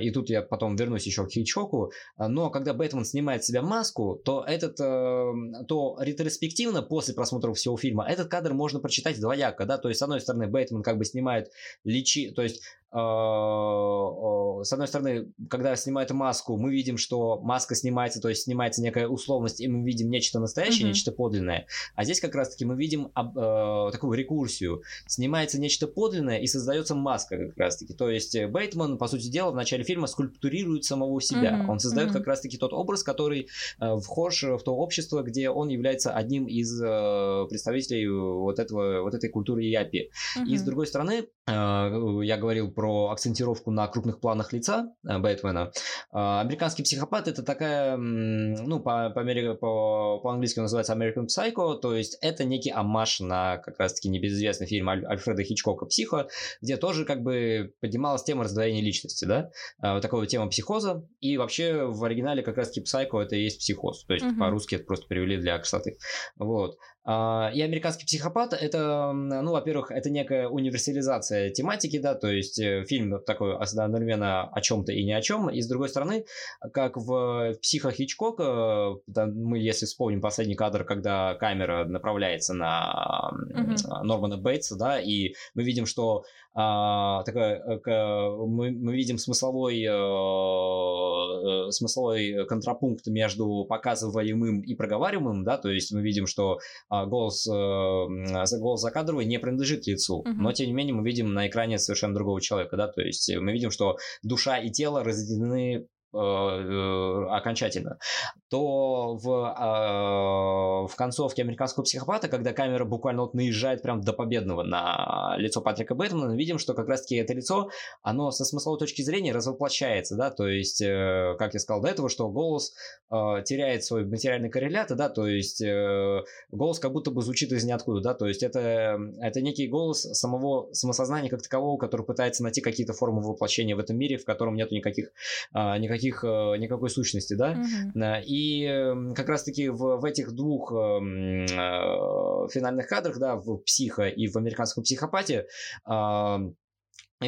И тут я потом вернусь еще к Хичоку. Но когда Бейтман снимает с себя маску, то этот, э, то ретроспективно после просмотра всего фильма этот кадр можно прочитать двояко двояко, да, то есть, с одной стороны, Бэтмен как бы снимает личи, то есть с одной стороны, когда снимает маску, мы видим, что маска снимается, то есть снимается некая условность, и мы видим нечто настоящее, mm-hmm. нечто подлинное. А здесь как раз-таки мы видим э, такую рекурсию. Снимается нечто подлинное и создается маска как раз-таки. То есть э, Бейтман, по сути дела, в начале фильма скульптурирует самого себя. Mm-hmm. Он создает mm-hmm. как раз-таки тот образ, который э, вхож в то общество, где он является одним из э, представителей вот этого вот этой культуры япи. Mm-hmm. И с другой стороны, э, я говорил про акцентировку на крупных планах лица э, Бэтмена. А, американский психопат это такая, ну, по, по, по, по-английски он называется American Psycho, то есть это некий амаш на как раз-таки небезызвестный фильм Аль- Альфреда Хичкока «Психо», где тоже как бы поднималась тема раздвоения личности, да, вот такого тема психоза, и вообще в оригинале как раз-таки «Псайко» это и есть психоз, то есть uh-huh. по-русски это просто перевели для красоты, вот. А, и американский психопат это, ну, во-первых, это некая универсализация тематики, да, то есть э, фильм такой одновременно о чем-то и не о чем. И с другой стороны, как в психо Хичкока, да, мы, если вспомним последний кадр, когда камера направляется на mm-hmm. Нормана Бейтса, да, и мы видим, что такая, э, мы, мы видим смысловой, э, смысловой контрапункт между показываемым и проговариваемым, да, то есть мы видим, что а, голос, э, голос закадровый не принадлежит лицу, uh-huh. но тем не менее мы видим на экране совершенно другого человека, да, то есть мы видим, что душа и тело разделены Э, э, окончательно, то в, э, в концовке американского психопата, когда камера буквально вот наезжает прям до победного на лицо Патрика Бэтмена, видим, что как раз-таки это лицо, оно со смысловой точки зрения развоплощается, да, то есть, э, как я сказал до этого, что голос э, теряет свой материальный коррелят, да, то есть э, голос как будто бы звучит из ниоткуда, да, то есть это, это некий голос самого самосознания как такового, который пытается найти какие-то формы воплощения в этом мире, в котором нет никаких, э, никаких никаких, э, никакой сущности, да, mm-hmm. и эм, как раз-таки в, в этих двух эм, э, финальных кадрах, да, в «Психо» и в «Американском психопате»,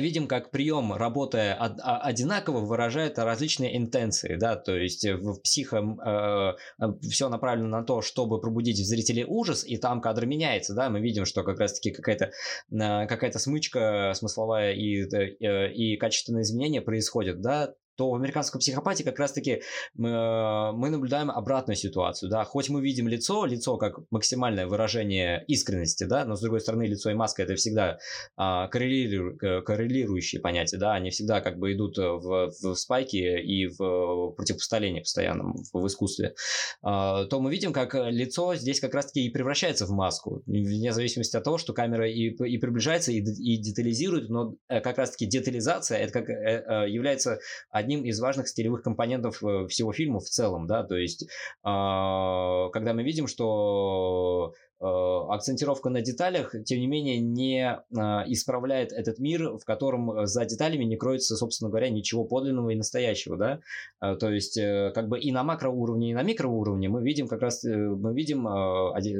видим, как прием, работая од- одинаково, выражает различные интенции, да, то есть в психо э, все направлено на то, чтобы пробудить в зрителе ужас, и там кадр меняется, да, мы видим, что как раз-таки какая-то какая-то смычка смысловая и, э, и качественные изменения происходят, да, то в американском психопате как раз-таки мы, э, мы наблюдаем обратную ситуацию, да, хоть мы видим лицо, лицо как максимальное выражение искренности, да, но с другой стороны лицо и маска это всегда а, коррелиру, коррелирующие понятия, да, они всегда как бы идут в, в спайке и в противопоставлении постоянном в, в искусстве, а, то мы видим, как лицо здесь как раз-таки и превращается в маску, вне зависимости от того, что камера и, и приближается, и, и детализирует, но э, как раз-таки детализация это как, э, является одним из важных стилевых компонентов э, всего фильма в целом, да, то есть а, когда мы видим, что акцентировка на деталях, тем не менее, не а, исправляет этот мир, в котором э, за деталями не кроется, собственно говоря, ничего подлинного и настоящего, да, э, то есть как бы и на макроуровне, и на микроуровне мы видим как раз, мы видим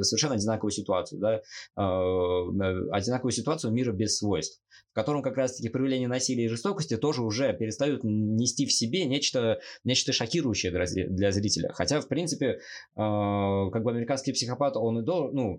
совершенно одинаковую ситуацию, да, одинаковую ситуацию мира без свойств в котором как раз-таки проявление насилия и жестокости тоже уже перестают нести в себе нечто, нечто шокирующее для зрителя. Хотя, в принципе, э, как бы американский психопат, он и до, ну,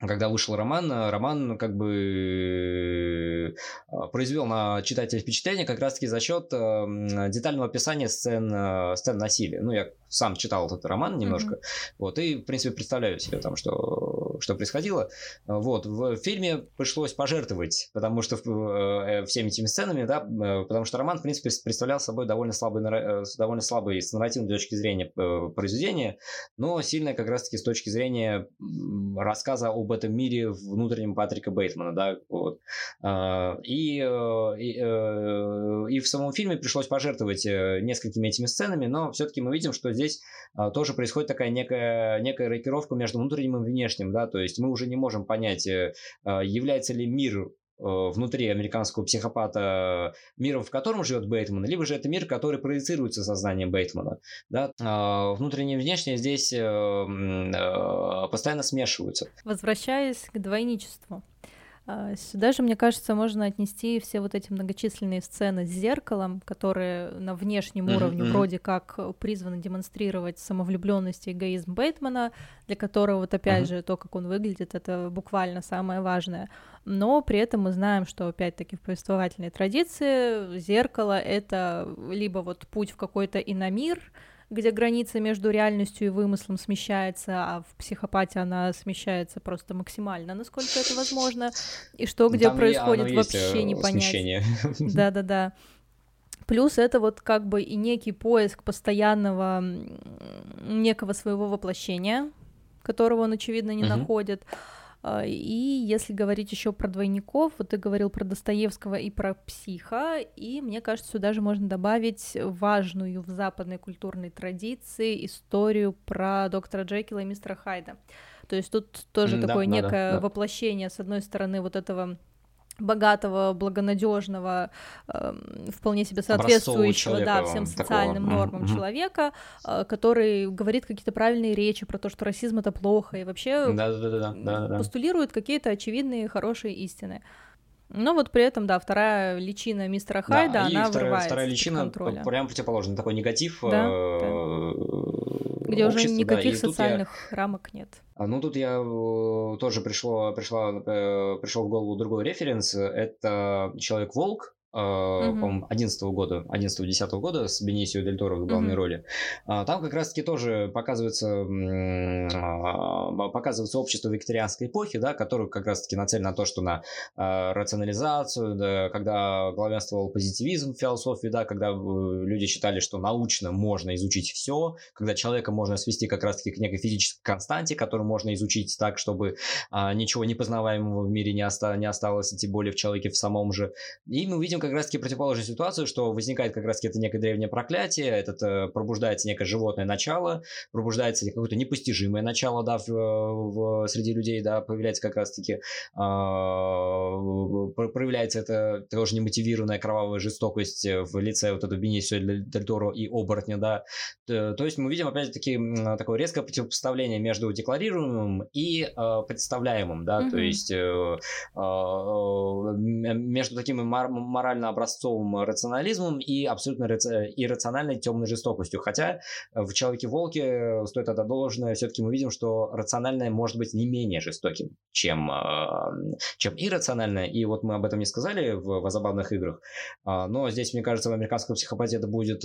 когда вышел роман, роман как бы э, произвел на читателя впечатление как раз-таки за счет э, детального описания сцен, сцен насилия. Ну, я сам читал этот роман немножко, mm-hmm. вот, и, в принципе, представляю себе там, что, что происходило. Вот, в фильме пришлось пожертвовать, потому что э, всеми этими сценами, да, э, потому что роман, в принципе, представлял собой довольно слабый, э, довольно слабый с нарративной точки зрения э, произведение, но сильное как раз-таки с точки зрения рассказа об этом мире внутреннем Патрика Бейтмана, да, вот. А, и, э, и, э, и в самом фильме пришлось пожертвовать несколькими этими сценами, но все-таки мы видим, что здесь а, тоже происходит такая некая, некая рокировка между внутренним и внешним, да, то есть мы уже не можем понять, э, а, является ли мир э, внутри американского психопата миром, в котором живет Бейтман, либо же это мир, который проецируется сознанием Бейтмана. Да? А внутреннее и внешнее здесь э, постоянно смешиваются. Возвращаясь к двойничеству. А, сюда же, мне кажется, можно отнести все вот эти многочисленные сцены с зеркалом, которые на внешнем mm-hmm. уровне вроде как призваны демонстрировать самовлюбленность и эгоизм Бейтмана, для которого вот опять mm-hmm. же то, как он выглядит, это буквально самое важное. Но при этом мы знаем, что опять-таки в повествовательной традиции зеркало это либо вот путь в какой-то иномир, где граница между реальностью и вымыслом смещается, а в психопате она смещается просто максимально, насколько это возможно, и что где Там происходит вообще не понять. Да-да-да. Плюс это вот как бы и некий поиск постоянного некого своего воплощения, которого он, очевидно, не uh-huh. находит. А, и если говорить еще про двойников, вот ты говорил про Достоевского и про психа, и мне кажется, сюда же можно добавить важную в западной культурной традиции историю про доктора Джекила и мистера Хайда. То есть тут тоже mm, такое да, некое да, да. воплощение, с одной стороны, вот этого богатого, благонадежного, э, вполне себе соответствующего да, всем социальным такого. нормам mm-hmm. человека, э, который говорит какие-то правильные речи про то, что расизм это плохо, и вообще постулирует какие-то очевидные хорошие истины. Но вот при этом, да, вторая личина мистера Хайда, да, она вторая, вырывается вторая личина прям противоположный, такой негатив. Да, э, да. Где уже никаких да, социальных я... рамок нет. А, ну, тут я э, тоже пришло, пришло, э, пришел в голову другой референс. Это Человек-волк, Uh-huh. по-моему, 11 года, 11-10 года с Бенисио Дель Торо в главной uh-huh. роли. А, там как раз-таки тоже показывается, а, показывается общество викторианской эпохи, да, которое как раз-таки нацелено на то, что на рационализацию, да, когда главенствовал позитивизм в философии, да, когда э, люди считали, что научно можно изучить все, когда человека можно свести как раз-таки к некой физической константе, которую можно изучить так, чтобы ничего непознаваемого в мире не, оста- не осталось, и тем более в человеке в самом же. И мы видим как раз-таки противоположную ситуацию, что возникает как раз-таки это некое древнее проклятие, этот, э, пробуждается некое животное начало, пробуждается какое-то непостижимое начало, да, в, в, среди людей, да, появляется как раз-таки, э, проявляется это тоже немотивированная кровавая жестокость в лице вот этого Бенисио Дель Торо и оборотня, да. То, есть мы видим, опять-таки, такое резкое противопоставление между декларируемым и э, представляемым, да, mm-hmm. то есть э, э, между таким моральным морально-образцовым рационализмом и абсолютно иррациональной темной жестокостью. Хотя в «Человеке-волке» стоит это должное, все-таки мы видим, что рациональное может быть не менее жестоким, чем, чем иррациональное. И вот мы об этом не сказали в, в забавных играх. Но здесь, мне кажется, в американской психопатии это будет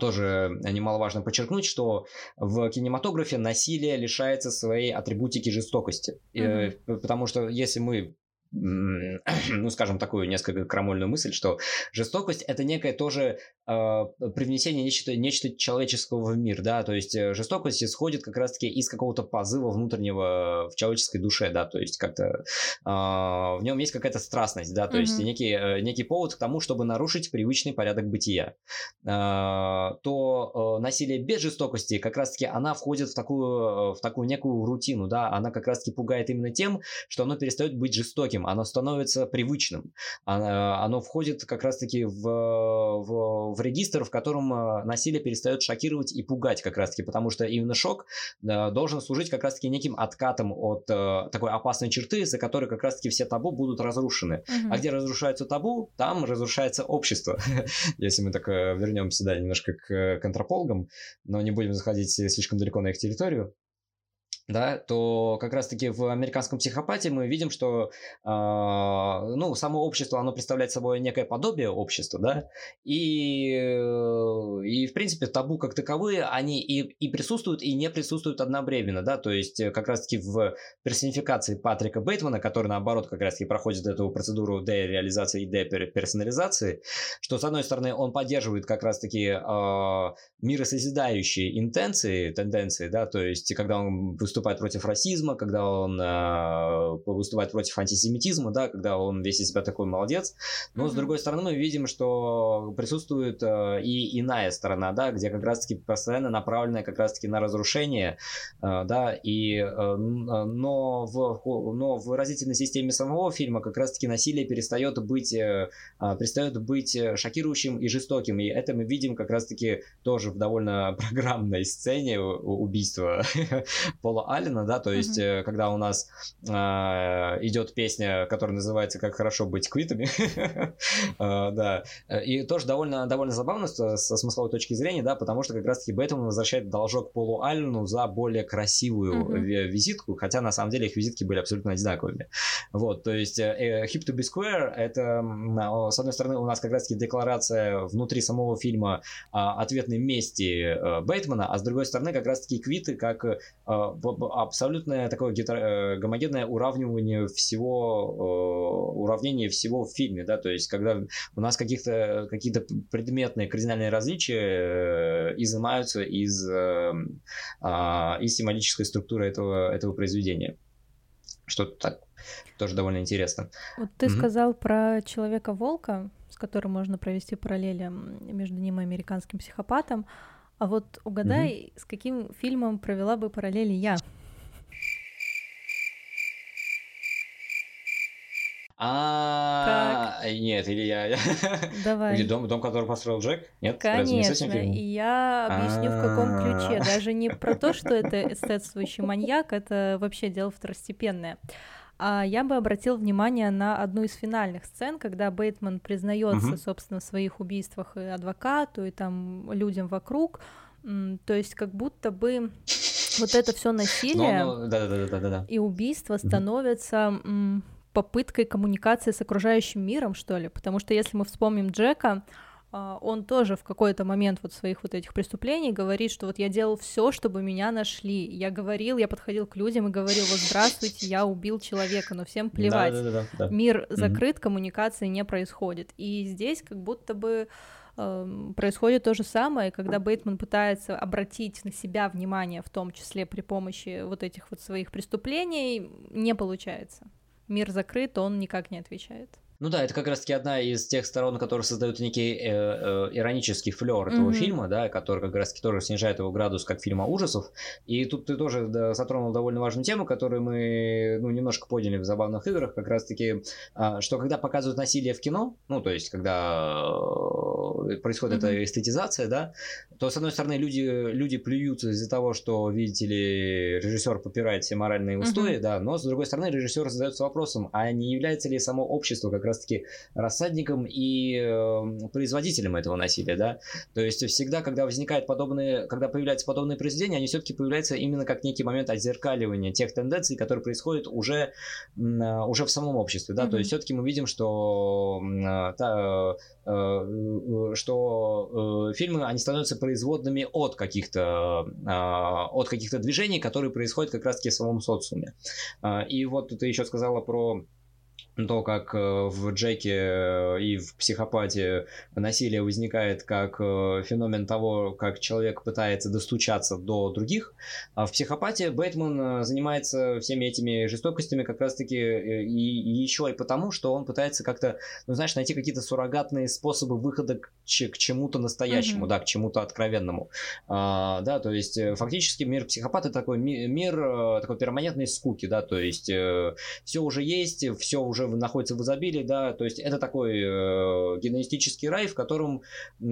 тоже немаловажно подчеркнуть, что в кинематографе насилие лишается своей атрибутики жестокости. Mm-hmm. Потому что если мы ну, скажем, такую несколько крамольную мысль, что жестокость это некое тоже э, привнесение нечто, нечто человеческого в мир, да, то есть э, жестокость исходит как раз-таки из какого-то позыва внутреннего в человеческой душе, да, то есть как-то э, в нем есть какая-то страстность, да, то mm-hmm. есть некий, э, некий повод к тому, чтобы нарушить привычный порядок бытия. Э, то э, насилие без жестокости как раз-таки она входит в такую, в такую некую рутину, да, она как раз-таки пугает именно тем, что оно перестает быть жестоким, оно становится привычным, оно, оно входит как раз-таки в, в, в регистр, в котором э, насилие перестает шокировать и пугать как раз-таки, потому что именно шок э, должен служить как раз-таки неким откатом от э, такой опасной черты, за которой как раз-таки все табу будут разрушены. Угу. А где разрушается табу, там разрушается общество. Если мы так вернемся, да, немножко к контрапологам, но не будем заходить слишком далеко на их территорию да, то как раз-таки в американском психопате мы видим, что э, ну, само общество, оно представляет собой некое подобие общества, да, и, и в принципе табу как таковые, они и, и присутствуют, и не присутствуют одновременно, да, то есть э, как раз-таки в персонификации Патрика Бейтмана, который наоборот как раз-таки проходит эту процедуру дереализации и деперсонализации, что с одной стороны он поддерживает как раз-таки э, миросозидающие интенции, тенденции, да, то есть когда он выступает против расизма, когда он э, выступает против антисемитизма, да, когда он весь из себя такой молодец. Но mm-hmm. с другой стороны мы видим, что присутствует э, и иная сторона, да, где как раз-таки постоянно направленная как раз-таки на разрушение, э, да, и э, но в но в выразительной системе самого фильма как раз-таки насилие перестает быть э, перестает быть шокирующим и жестоким, и это мы видим как раз-таки тоже в довольно программной сцене убийства Пола Алина, да, то есть, mm-hmm. когда у нас э, идет песня, которая называется «Как хорошо быть квитами», э, да, и тоже довольно, довольно забавно со, со смысловой точки зрения, да, потому что как раз-таки Бэтмен возвращает должок Полу Аллену за более красивую визитку, хотя на самом деле их визитки были абсолютно одинаковыми. Вот, то есть э, Hip to be Square это, с одной стороны, у нас как раз-таки декларация внутри самого фильма ответной мести Бэтмена, а с другой стороны как раз-таки квиты как абсолютное такое гетер... Э, гомогенное уравнивание всего, э, уравнение всего в фильме, да, то есть когда у нас каких-то, какие-то предметные кардинальные различия э, изымаются из, а, из символической структуры этого, этого произведения. Что-то так тоже довольно интересно. Вот ты mm-hmm. сказал про Человека-волка, с которым можно провести параллели между ним и американским психопатом. А вот угадай, угу. с каким фильмом провела бы параллели я? А, нет, или я. Давай. Или дом, дом, который построил Джек? Нет, конечно. И я объясню в каком ключе. Даже не про то, что это эстетствующий маньяк, это вообще дело второстепенное. А я бы обратил внимание на одну из финальных сцен, когда Бейтман признается, угу. собственно, в своих убийствах и адвокату, и там людям вокруг. То есть как будто бы вот это все насилие да, да, да, да, да. и убийство становятся попыткой коммуникации с окружающим миром, что ли. Потому что если мы вспомним Джека, он тоже в какой-то момент вот своих вот этих преступлений говорит, что вот я делал все, чтобы меня нашли. Я говорил, я подходил к людям и говорил, вот здравствуйте, я убил человека, но всем плевать. Да, да, да, да. Мир закрыт, mm-hmm. коммуникации не происходит. И здесь как будто бы э, происходит то же самое, когда Бейтман пытается обратить на себя внимание, в том числе при помощи вот этих вот своих преступлений, не получается. Мир закрыт, он никак не отвечает. Ну да, это как раз-таки одна из тех сторон, которые создают некий э, э, иронический флер этого mm-hmm. фильма, да, который как раз-таки тоже снижает его градус как фильма ужасов. И тут ты тоже да, затронул довольно важную тему, которую мы ну, немножко поняли в забавных играх, как раз-таки, э, что когда показывают насилие в кино, ну то есть когда э, происходит mm-hmm. эта эстетизация, да, то с одной стороны люди, люди плюются из-за того, что, видите ли, режиссер попирает все моральные устои, mm-hmm. да, но с другой стороны режиссер задается вопросом, а не является ли само общество как раз раз-таки рассадником и э, производителем этого насилия, да. То есть всегда, когда возникает подобные, когда появляются подобные произведения, они все-таки появляются именно как некий момент отзеркаливания тех тенденций, которые происходят уже, э, уже в самом обществе, да. Mm-hmm. То есть все-таки мы видим, что э, та, э, что э, фильмы они становятся производными от каких-то э, от каких-то движений, которые происходят как раз-таки в самом социуме. Э, и вот ты еще сказала про то, как э, в Джеке э, и в психопате насилие возникает как э, феномен того, как человек пытается достучаться до других, а в психопате Бэтмен занимается всеми этими жестокостями как раз-таки и, и еще и потому, что он пытается как-то, ну, знаешь, найти какие-то суррогатные способы выхода к, к чему-то настоящему, mm-hmm. да, к чему-то откровенному. А, да, то есть фактически мир психопата такой мир такой перманентной скуки, да, то есть все уже есть, все уже уже находится в изобилии, да, то есть это такой э, генетический рай, в котором э,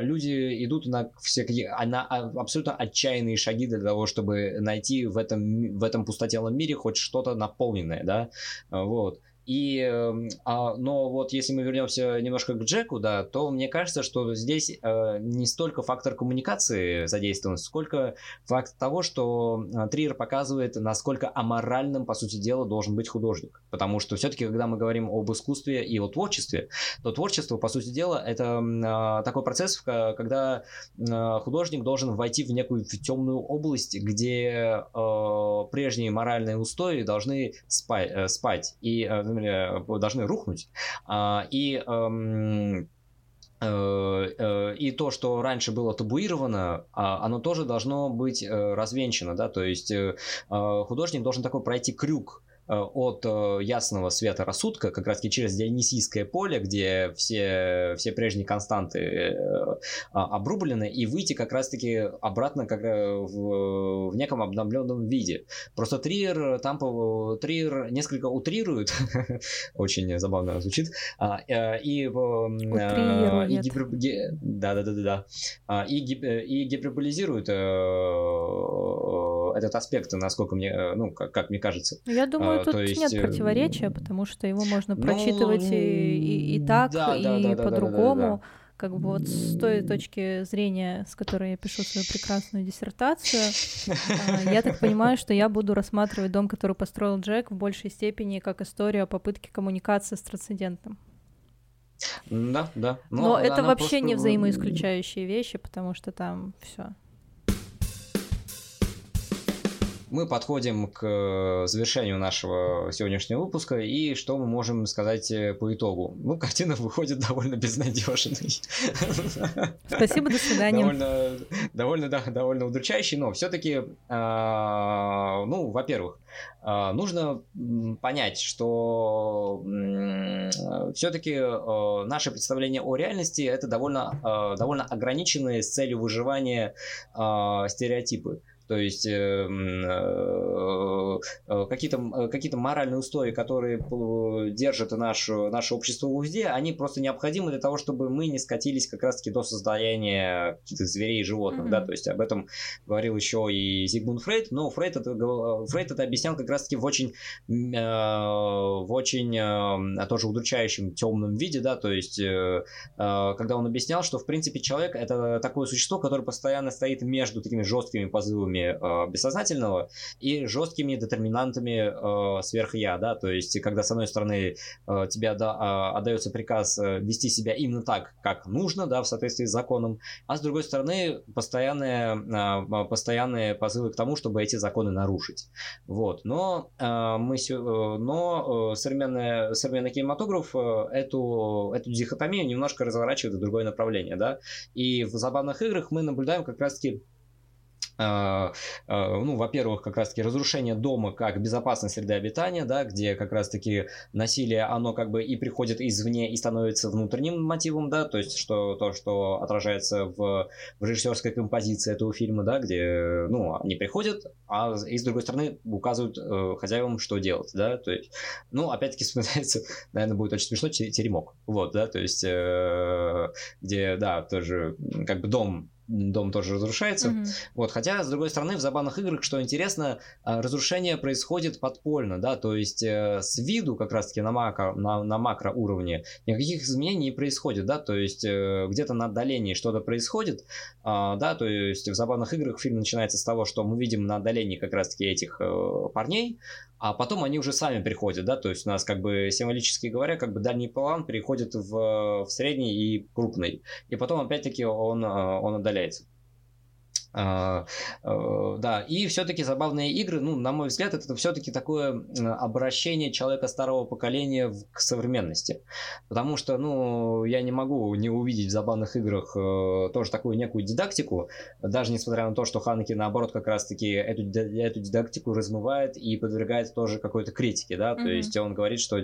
люди идут на всякие, на абсолютно отчаянные шаги для того, чтобы найти в этом, в этом пустотелом мире хоть что-то наполненное, да, вот. И, эм, а, но вот если мы вернемся немножко к Джеку, да, то мне кажется, что здесь э, не столько фактор коммуникации задействован, сколько факт того, что э, Триер показывает, насколько аморальным, по сути дела, должен быть художник. Потому что все-таки, когда мы говорим об искусстве и о творчестве, то творчество, по сути дела, это э, такой процесс, когда э, художник должен войти в некую темную область, где э, прежние моральные устои должны спать. Спать. И, э, Э, должны рухнуть. А, и эм, э, э, и то, что раньше было табуировано, а, оно тоже должно быть развенчано, да, то есть художник должен такой пройти крюк, от э, ясного света рассудка, как раз через Дионисийское поле, где все, все прежние константы э, а, обрублены, и выйти как раз-таки обратно как в, в неком обновленном виде. Просто Триер там Триер несколько утрирует, очень забавно звучит, а, и, и, гипер, да, да, да, да, да, и, и гиперболизирует этот аспект, насколько мне, ну, как, как мне кажется. Я думаю, тут есть... нет э, противоречия, потому что его можно ну, прочитывать и, и, и так, да, и да, да, по-другому. Да, да, да, да. Как бы вот с той точки зрения, с которой я пишу свою прекрасную диссертацию, а, я так понимаю, что я буду рассматривать дом, который построил Джек, в большей степени как историю о попытке коммуникации с трансцендентом. Да, да. Но, Но это вообще просто... не взаимоисключающие вещи, потому что там все. Мы подходим к э, завершению нашего сегодняшнего выпуска, и что мы можем сказать э, по итогу? Ну, картина выходит довольно безнадежной. Спасибо, до свидания. Довольно, довольно, да, довольно удручающий, но все-таки, а, ну, во-первых, а, нужно понять, что все-таки э, наше представление о реальности это довольно, довольно ограниченные с целью выживания а, стереотипы. То есть э, э, э, какие-то какие моральные устои, которые держат наше, наше общество в узде, они просто необходимы для того, чтобы мы не скатились как раз-таки до создания каких-то зверей и животных. Mm-hmm. Да? То есть об этом говорил еще и Зигмунд Фрейд, но Фрейд это, Фрейд это объяснял как раз-таки в очень, в очень тоже удручающем темном виде, да, то есть когда он объяснял, что в принципе человек это такое существо, которое постоянно стоит между такими жесткими позывами э, бессознательного и жесткими детерминантами э, сверх-я, да, то есть когда с одной стороны э, тебе да, э, отдается приказ э, вести себя именно так, как нужно, да, в соответствии с законом, а с другой стороны постоянные, э, постоянные позывы к тому, чтобы эти законы нарушить. Вот, но э, мы, но э, современный, современный кинематограф э, эту, эту дихотомию немножко разворачивает в другое направление, да, и в забавных играх мы наблюдаем как раз-таки а, а, ну, во-первых, как раз-таки разрушение дома как безопасной среды обитания, да, где как раз-таки насилие, оно как бы и приходит извне и становится внутренним мотивом, да, то есть что, то, что отражается в, в режиссерской композиции этого фильма, да, где, ну, они приходят, а и с другой стороны указывают э, хозяевам, что делать, да, то есть, ну, опять-таки вспоминается, наверное, будет очень смешно, теремок, вот, да, то есть, э, где, да, тоже как бы дом дом тоже разрушается. Mm-hmm. Вот, хотя, с другой стороны, в забавных играх, что интересно, а, разрушение происходит подпольно, да, то есть э, с виду как раз-таки на, макро, на, на макро уровне никаких изменений не происходит, да, то есть э, где-то на отдалении что-то происходит, а, да, то есть в забавных играх фильм начинается с того, что мы видим на отдалении как раз-таки этих э, парней, а потом они уже сами приходят, да, то есть у нас как бы символически говоря, как бы дальний план переходит в, в средний и крупный, и потом опять-таки он, он отдаляется. Uh, uh, да, и все-таки забавные игры, ну, на мой взгляд, это все-таки такое обращение человека старого поколения к современности. Потому что, ну, я не могу не увидеть в забавных играх uh, тоже такую некую дидактику, даже несмотря на то, что Ханки, наоборот, как раз-таки эту, эту дидактику размывает и подвергает тоже какой-то критике, да, mm-hmm. то есть он говорит, что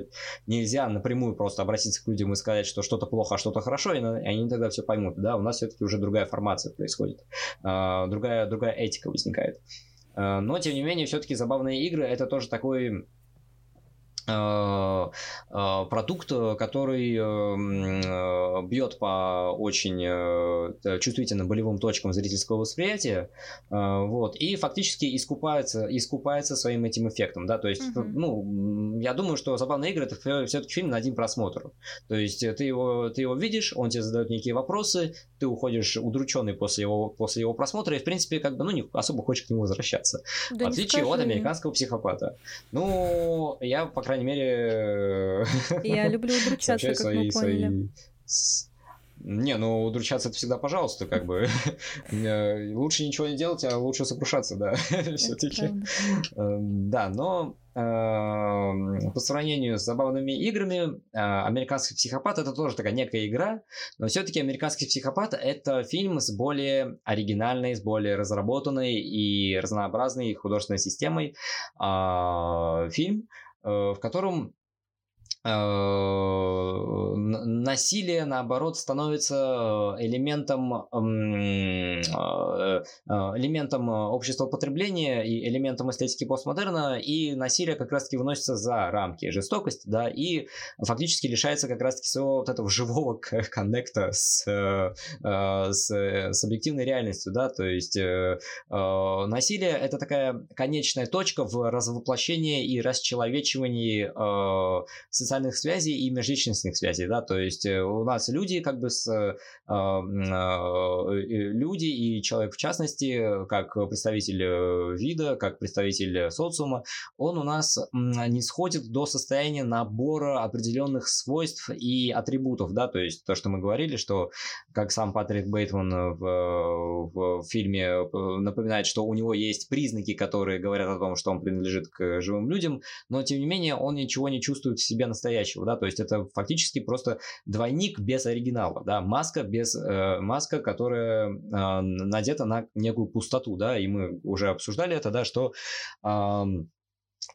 нельзя напрямую просто обратиться к людям и сказать, что что-то плохо, а что-то хорошо, и они тогда все поймут, да, у нас все-таки уже другая формация происходит. А, другая, другая этика возникает. А, но, тем не менее, все-таки забавные игры это тоже такой Э, э, продукт, который э, бьет по очень чувствительным болевым точкам зрительского восприятия, вот, и фактически искупается, искупается своим этим эффектом, да, то есть, uh-huh. ну, я думаю, что «Забавные игры» — это все-таки фильм на один просмотр, то есть ты его, ты его видишь, он тебе задает некие вопросы, ты уходишь удрученный после его, после его просмотра, и, в принципе, как бы, ну, не особо хочешь к нему возвращаться, да в отличие от американского психопата. Ну, я, по крайней крайней мере... Я люблю удручаться, как свои, мы поняли. Свои... Не, ну удручаться это всегда пожалуйста, как бы. лучше ничего не делать, а лучше сокрушаться, да, все-таки. Эм, да, но по сравнению с забавными играми, э, «Американский психопат» — это тоже такая некая игра, но все-таки «Американский психопат» — это фильм с более оригинальной, с более разработанной и разнообразной художественной системой. А, фильм, Э, в котором Э, насилие, наоборот, становится элементом, э, э, элементом общества потребления и элементом эстетики постмодерна, и насилие как раз-таки выносится за рамки жестокости, да, и фактически лишается как раз-таки своего вот этого живого коннекта с, с, с объективной реальностью, да, то есть насилие – это такая конечная точка в развоплощении и расчеловечивании социальных социальных связей и межличностных связей, да, то есть э, у нас люди как бы с э, э, люди и человек в частности, как представитель вида, как представитель социума, он у нас не сходит до состояния набора определенных свойств и атрибутов, да, то есть то, что мы говорили, что как сам Патрик Бейтман в, в фильме напоминает, что у него есть признаки, которые говорят о том, что он принадлежит к живым людям, но тем не менее он ничего не чувствует в себе настоящего настоящего, да, то есть это фактически просто двойник без оригинала, да, маска без, э, маска, которая э, надета на некую пустоту, да, и мы уже обсуждали это, да, что э,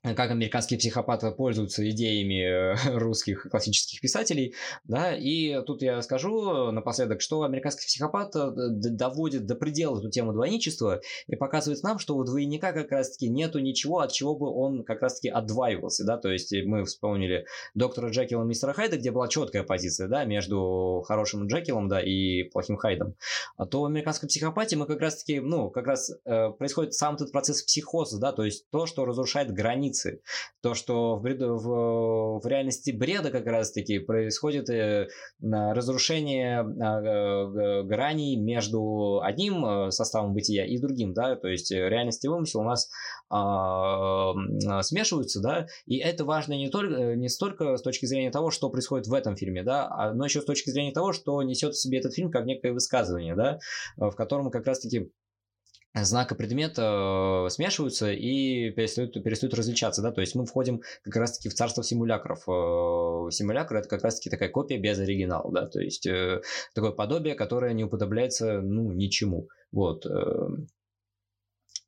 как американские психопаты пользуются идеями э, русских классических писателей, да, и тут я скажу напоследок, что американский психопат э, доводит до предела эту тему двойничества и показывает нам, что у двойника как раз-таки нету ничего, от чего бы он как раз-таки отдваивался, да, то есть мы вспомнили доктора Джекила и мистера Хайда, где была четкая позиция, да, между хорошим Джекилом, да, и плохим Хайдом, а то в американском психопате мы как раз-таки, ну, как раз э, происходит сам этот процесс психоза, да, то есть то, что разрушает границы границы. То, что в, бреду, в, в реальности бреда как раз-таки происходит э, разрушение э, граней между одним э, составом бытия и другим, да, то есть реальность и вымысел у нас а, смешиваются, да, и это важно не только не столько с точки зрения того, что происходит в этом фильме, да, а, но еще с точки зрения того, что несет в себе этот фильм как некое высказывание, да, в котором как раз-таки знак и предмет э, смешиваются и перестают, перестают различаться, да, то есть мы входим как раз-таки в царство симулякров. Э, симулякр это как раз-таки такая копия без оригинала, да, то есть э, такое подобие, которое не уподобляется, ну, ничему, вот. Э,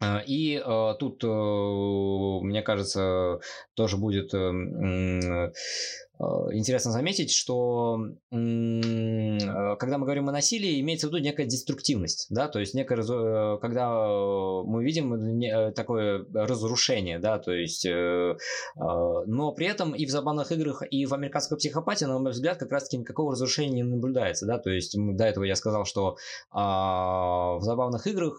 э и тут, мне кажется, тоже будет э, Э, интересно заметить, что э, когда мы говорим о насилии, имеется в виду некая деструктивность, да, то есть некое, э, когда мы видим такое разрушение, да, то есть, но при этом и в забавных играх, и в американской психопатии, на мой взгляд, как раз-таки никакого разрушения не наблюдается, да, то есть до этого я сказал, что в забавных играх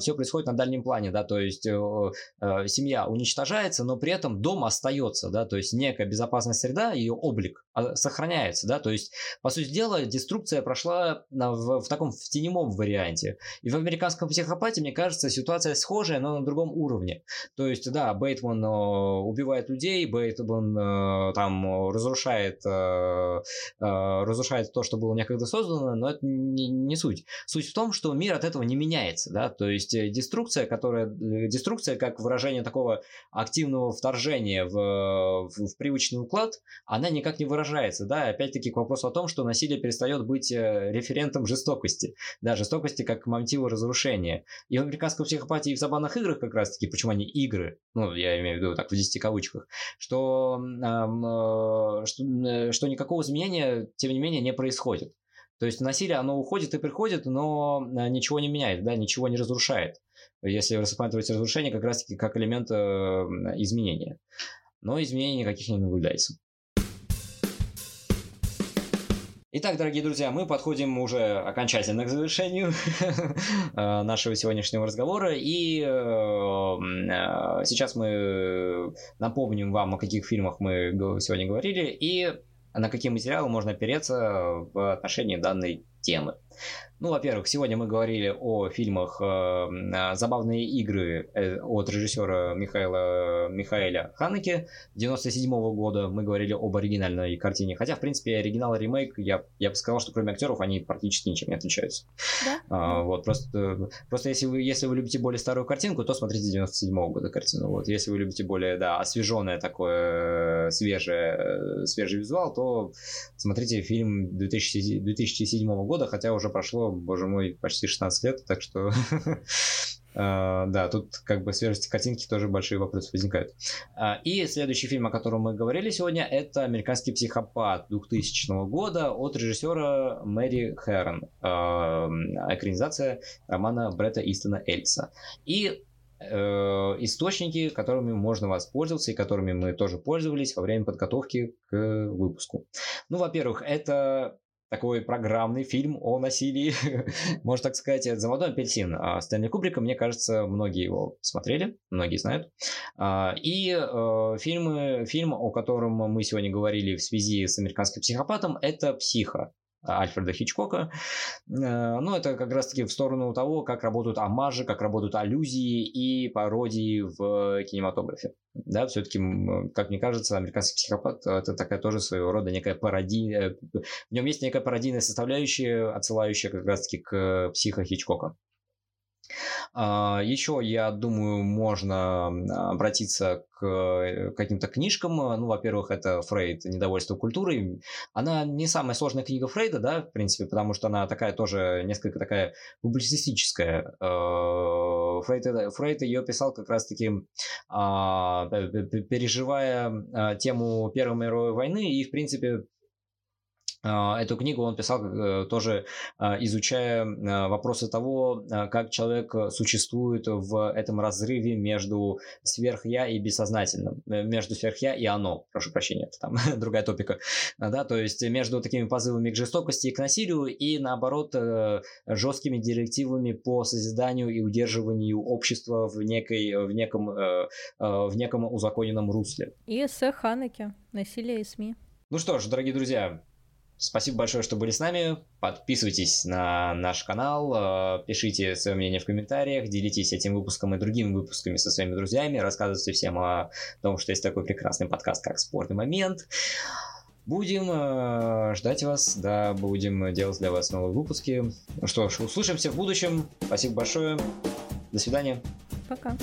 все происходит на дальнем плане, да, то есть семья уничтожается, но при этом дом остается, да, то есть некая безопасная среда, ее облик сохраняется, да, то есть, по сути дела, деструкция прошла в, в таком в теневом варианте. И в американском психопате, мне кажется, ситуация схожая, но на другом уровне. То есть, да, Бейтман э, убивает людей, Бейтман э, там разрушает, э, разрушает то, что было некогда создано, но это не, не суть. Суть в том, что мир от этого не меняется, да, то есть деструкция, которая, деструкция как выражение такого активного вторжения в, в, в привычный уклад, она никак не выражается выражается, да, опять-таки к вопросу о том, что насилие перестает быть э, референтом жестокости, да, жестокости как мотива разрушения. И в американской психопатии и в забавных играх как раз-таки, почему они игры, ну, я имею в виду так в 10 кавычках, что, э, что, э, что никакого изменения, тем не менее, не происходит. То есть насилие, оно уходит и приходит, но ничего не меняет, да, ничего не разрушает. Если рассматривать разрушение как раз-таки как элемент изменения. Но изменений никаких не наблюдается. Итак, дорогие друзья, мы подходим уже окончательно к завершению э, нашего сегодняшнего разговора. И э, э, сейчас мы напомним вам, о каких фильмах мы сегодня говорили и на какие материалы можно опереться в отношении данной темы. Ну, во-первых, сегодня мы говорили о фильмах э, «Забавные игры» э, от режиссера Михаила Михаэля Ханеке 97 -го года. Мы говорили об оригинальной картине. Хотя, в принципе, оригинал и ремейк, я, я бы сказал, что кроме актеров они практически ничем не отличаются. Да? А, вот, просто, просто если, вы, если вы любите более старую картинку, то смотрите 97 -го года картину. Вот, если вы любите более, да, освеженное такое, свежее, свежий визуал, то смотрите фильм 2000, 2007 года, хотя уже прошло боже мой, почти 16 лет, так что Uh, да, тут как бы свежести картинки тоже большие вопросы возникают. Uh, и следующий фильм, о котором мы говорили сегодня, это «Американский психопат» 2000 года от режиссера Мэри Хэрон. Uh, экранизация романа Бретта Истона Эльса. И источники, которыми можно воспользоваться и которыми мы тоже пользовались во время подготовки к выпуску. Ну, во-первых, это такой программный фильм о насилии, можно так сказать, «Заводной апельсин» а Стэнли Кубрика. Мне кажется, многие его смотрели, многие знают. А, и э, фильмы, фильм, о котором мы сегодня говорили в связи с «Американским психопатом», это «Психо». Альфреда Хичкока. Э, ну, это как раз-таки в сторону того, как работают амажи, как работают аллюзии и пародии в кинематографе. Да, все-таки, как мне кажется, американский психопат это такая тоже своего рода некая пародия. Э, в нем есть некая пародийная составляющая, отсылающая как раз-таки к психо Хичкока. А, Еще, я думаю, можно обратиться к э, каким-то книжкам. Ну, во-первых, это Фрейд «Недовольство культурой». Она не самая сложная книга Фрейда, да, в принципе, потому что она такая тоже несколько такая публицистическая. Э, Фрейд, Фрейд ее писал как раз-таки а, переживая а, тему Первой мировой войны и, в принципе, а, эту книгу он писал э, тоже а, изучая а, вопросы того, как человек существует в этом разрыве между сверхя и бессознательным, э, между сверхя и оно, прошу прощения, это там другая топика, да, то есть между такими позывами к жестокости и к насилию и наоборот э, жесткими директивами по созиданию и удерживанию общества в некой, в неком, в неком узаконенном русле. И эссе Ханеке «Насилие и СМИ». Ну что ж, дорогие друзья, Спасибо большое, что были с нами. Подписывайтесь на наш канал, э, пишите свое мнение в комментариях, делитесь этим выпуском и другими выпусками со своими друзьями, рассказывайте всем о том, что есть такой прекрасный подкаст, как «Спорный момент». Будем э, ждать вас, да, будем делать для вас новые выпуски. Ну что ж, услышимся в будущем. Спасибо большое. До свидания. Пока.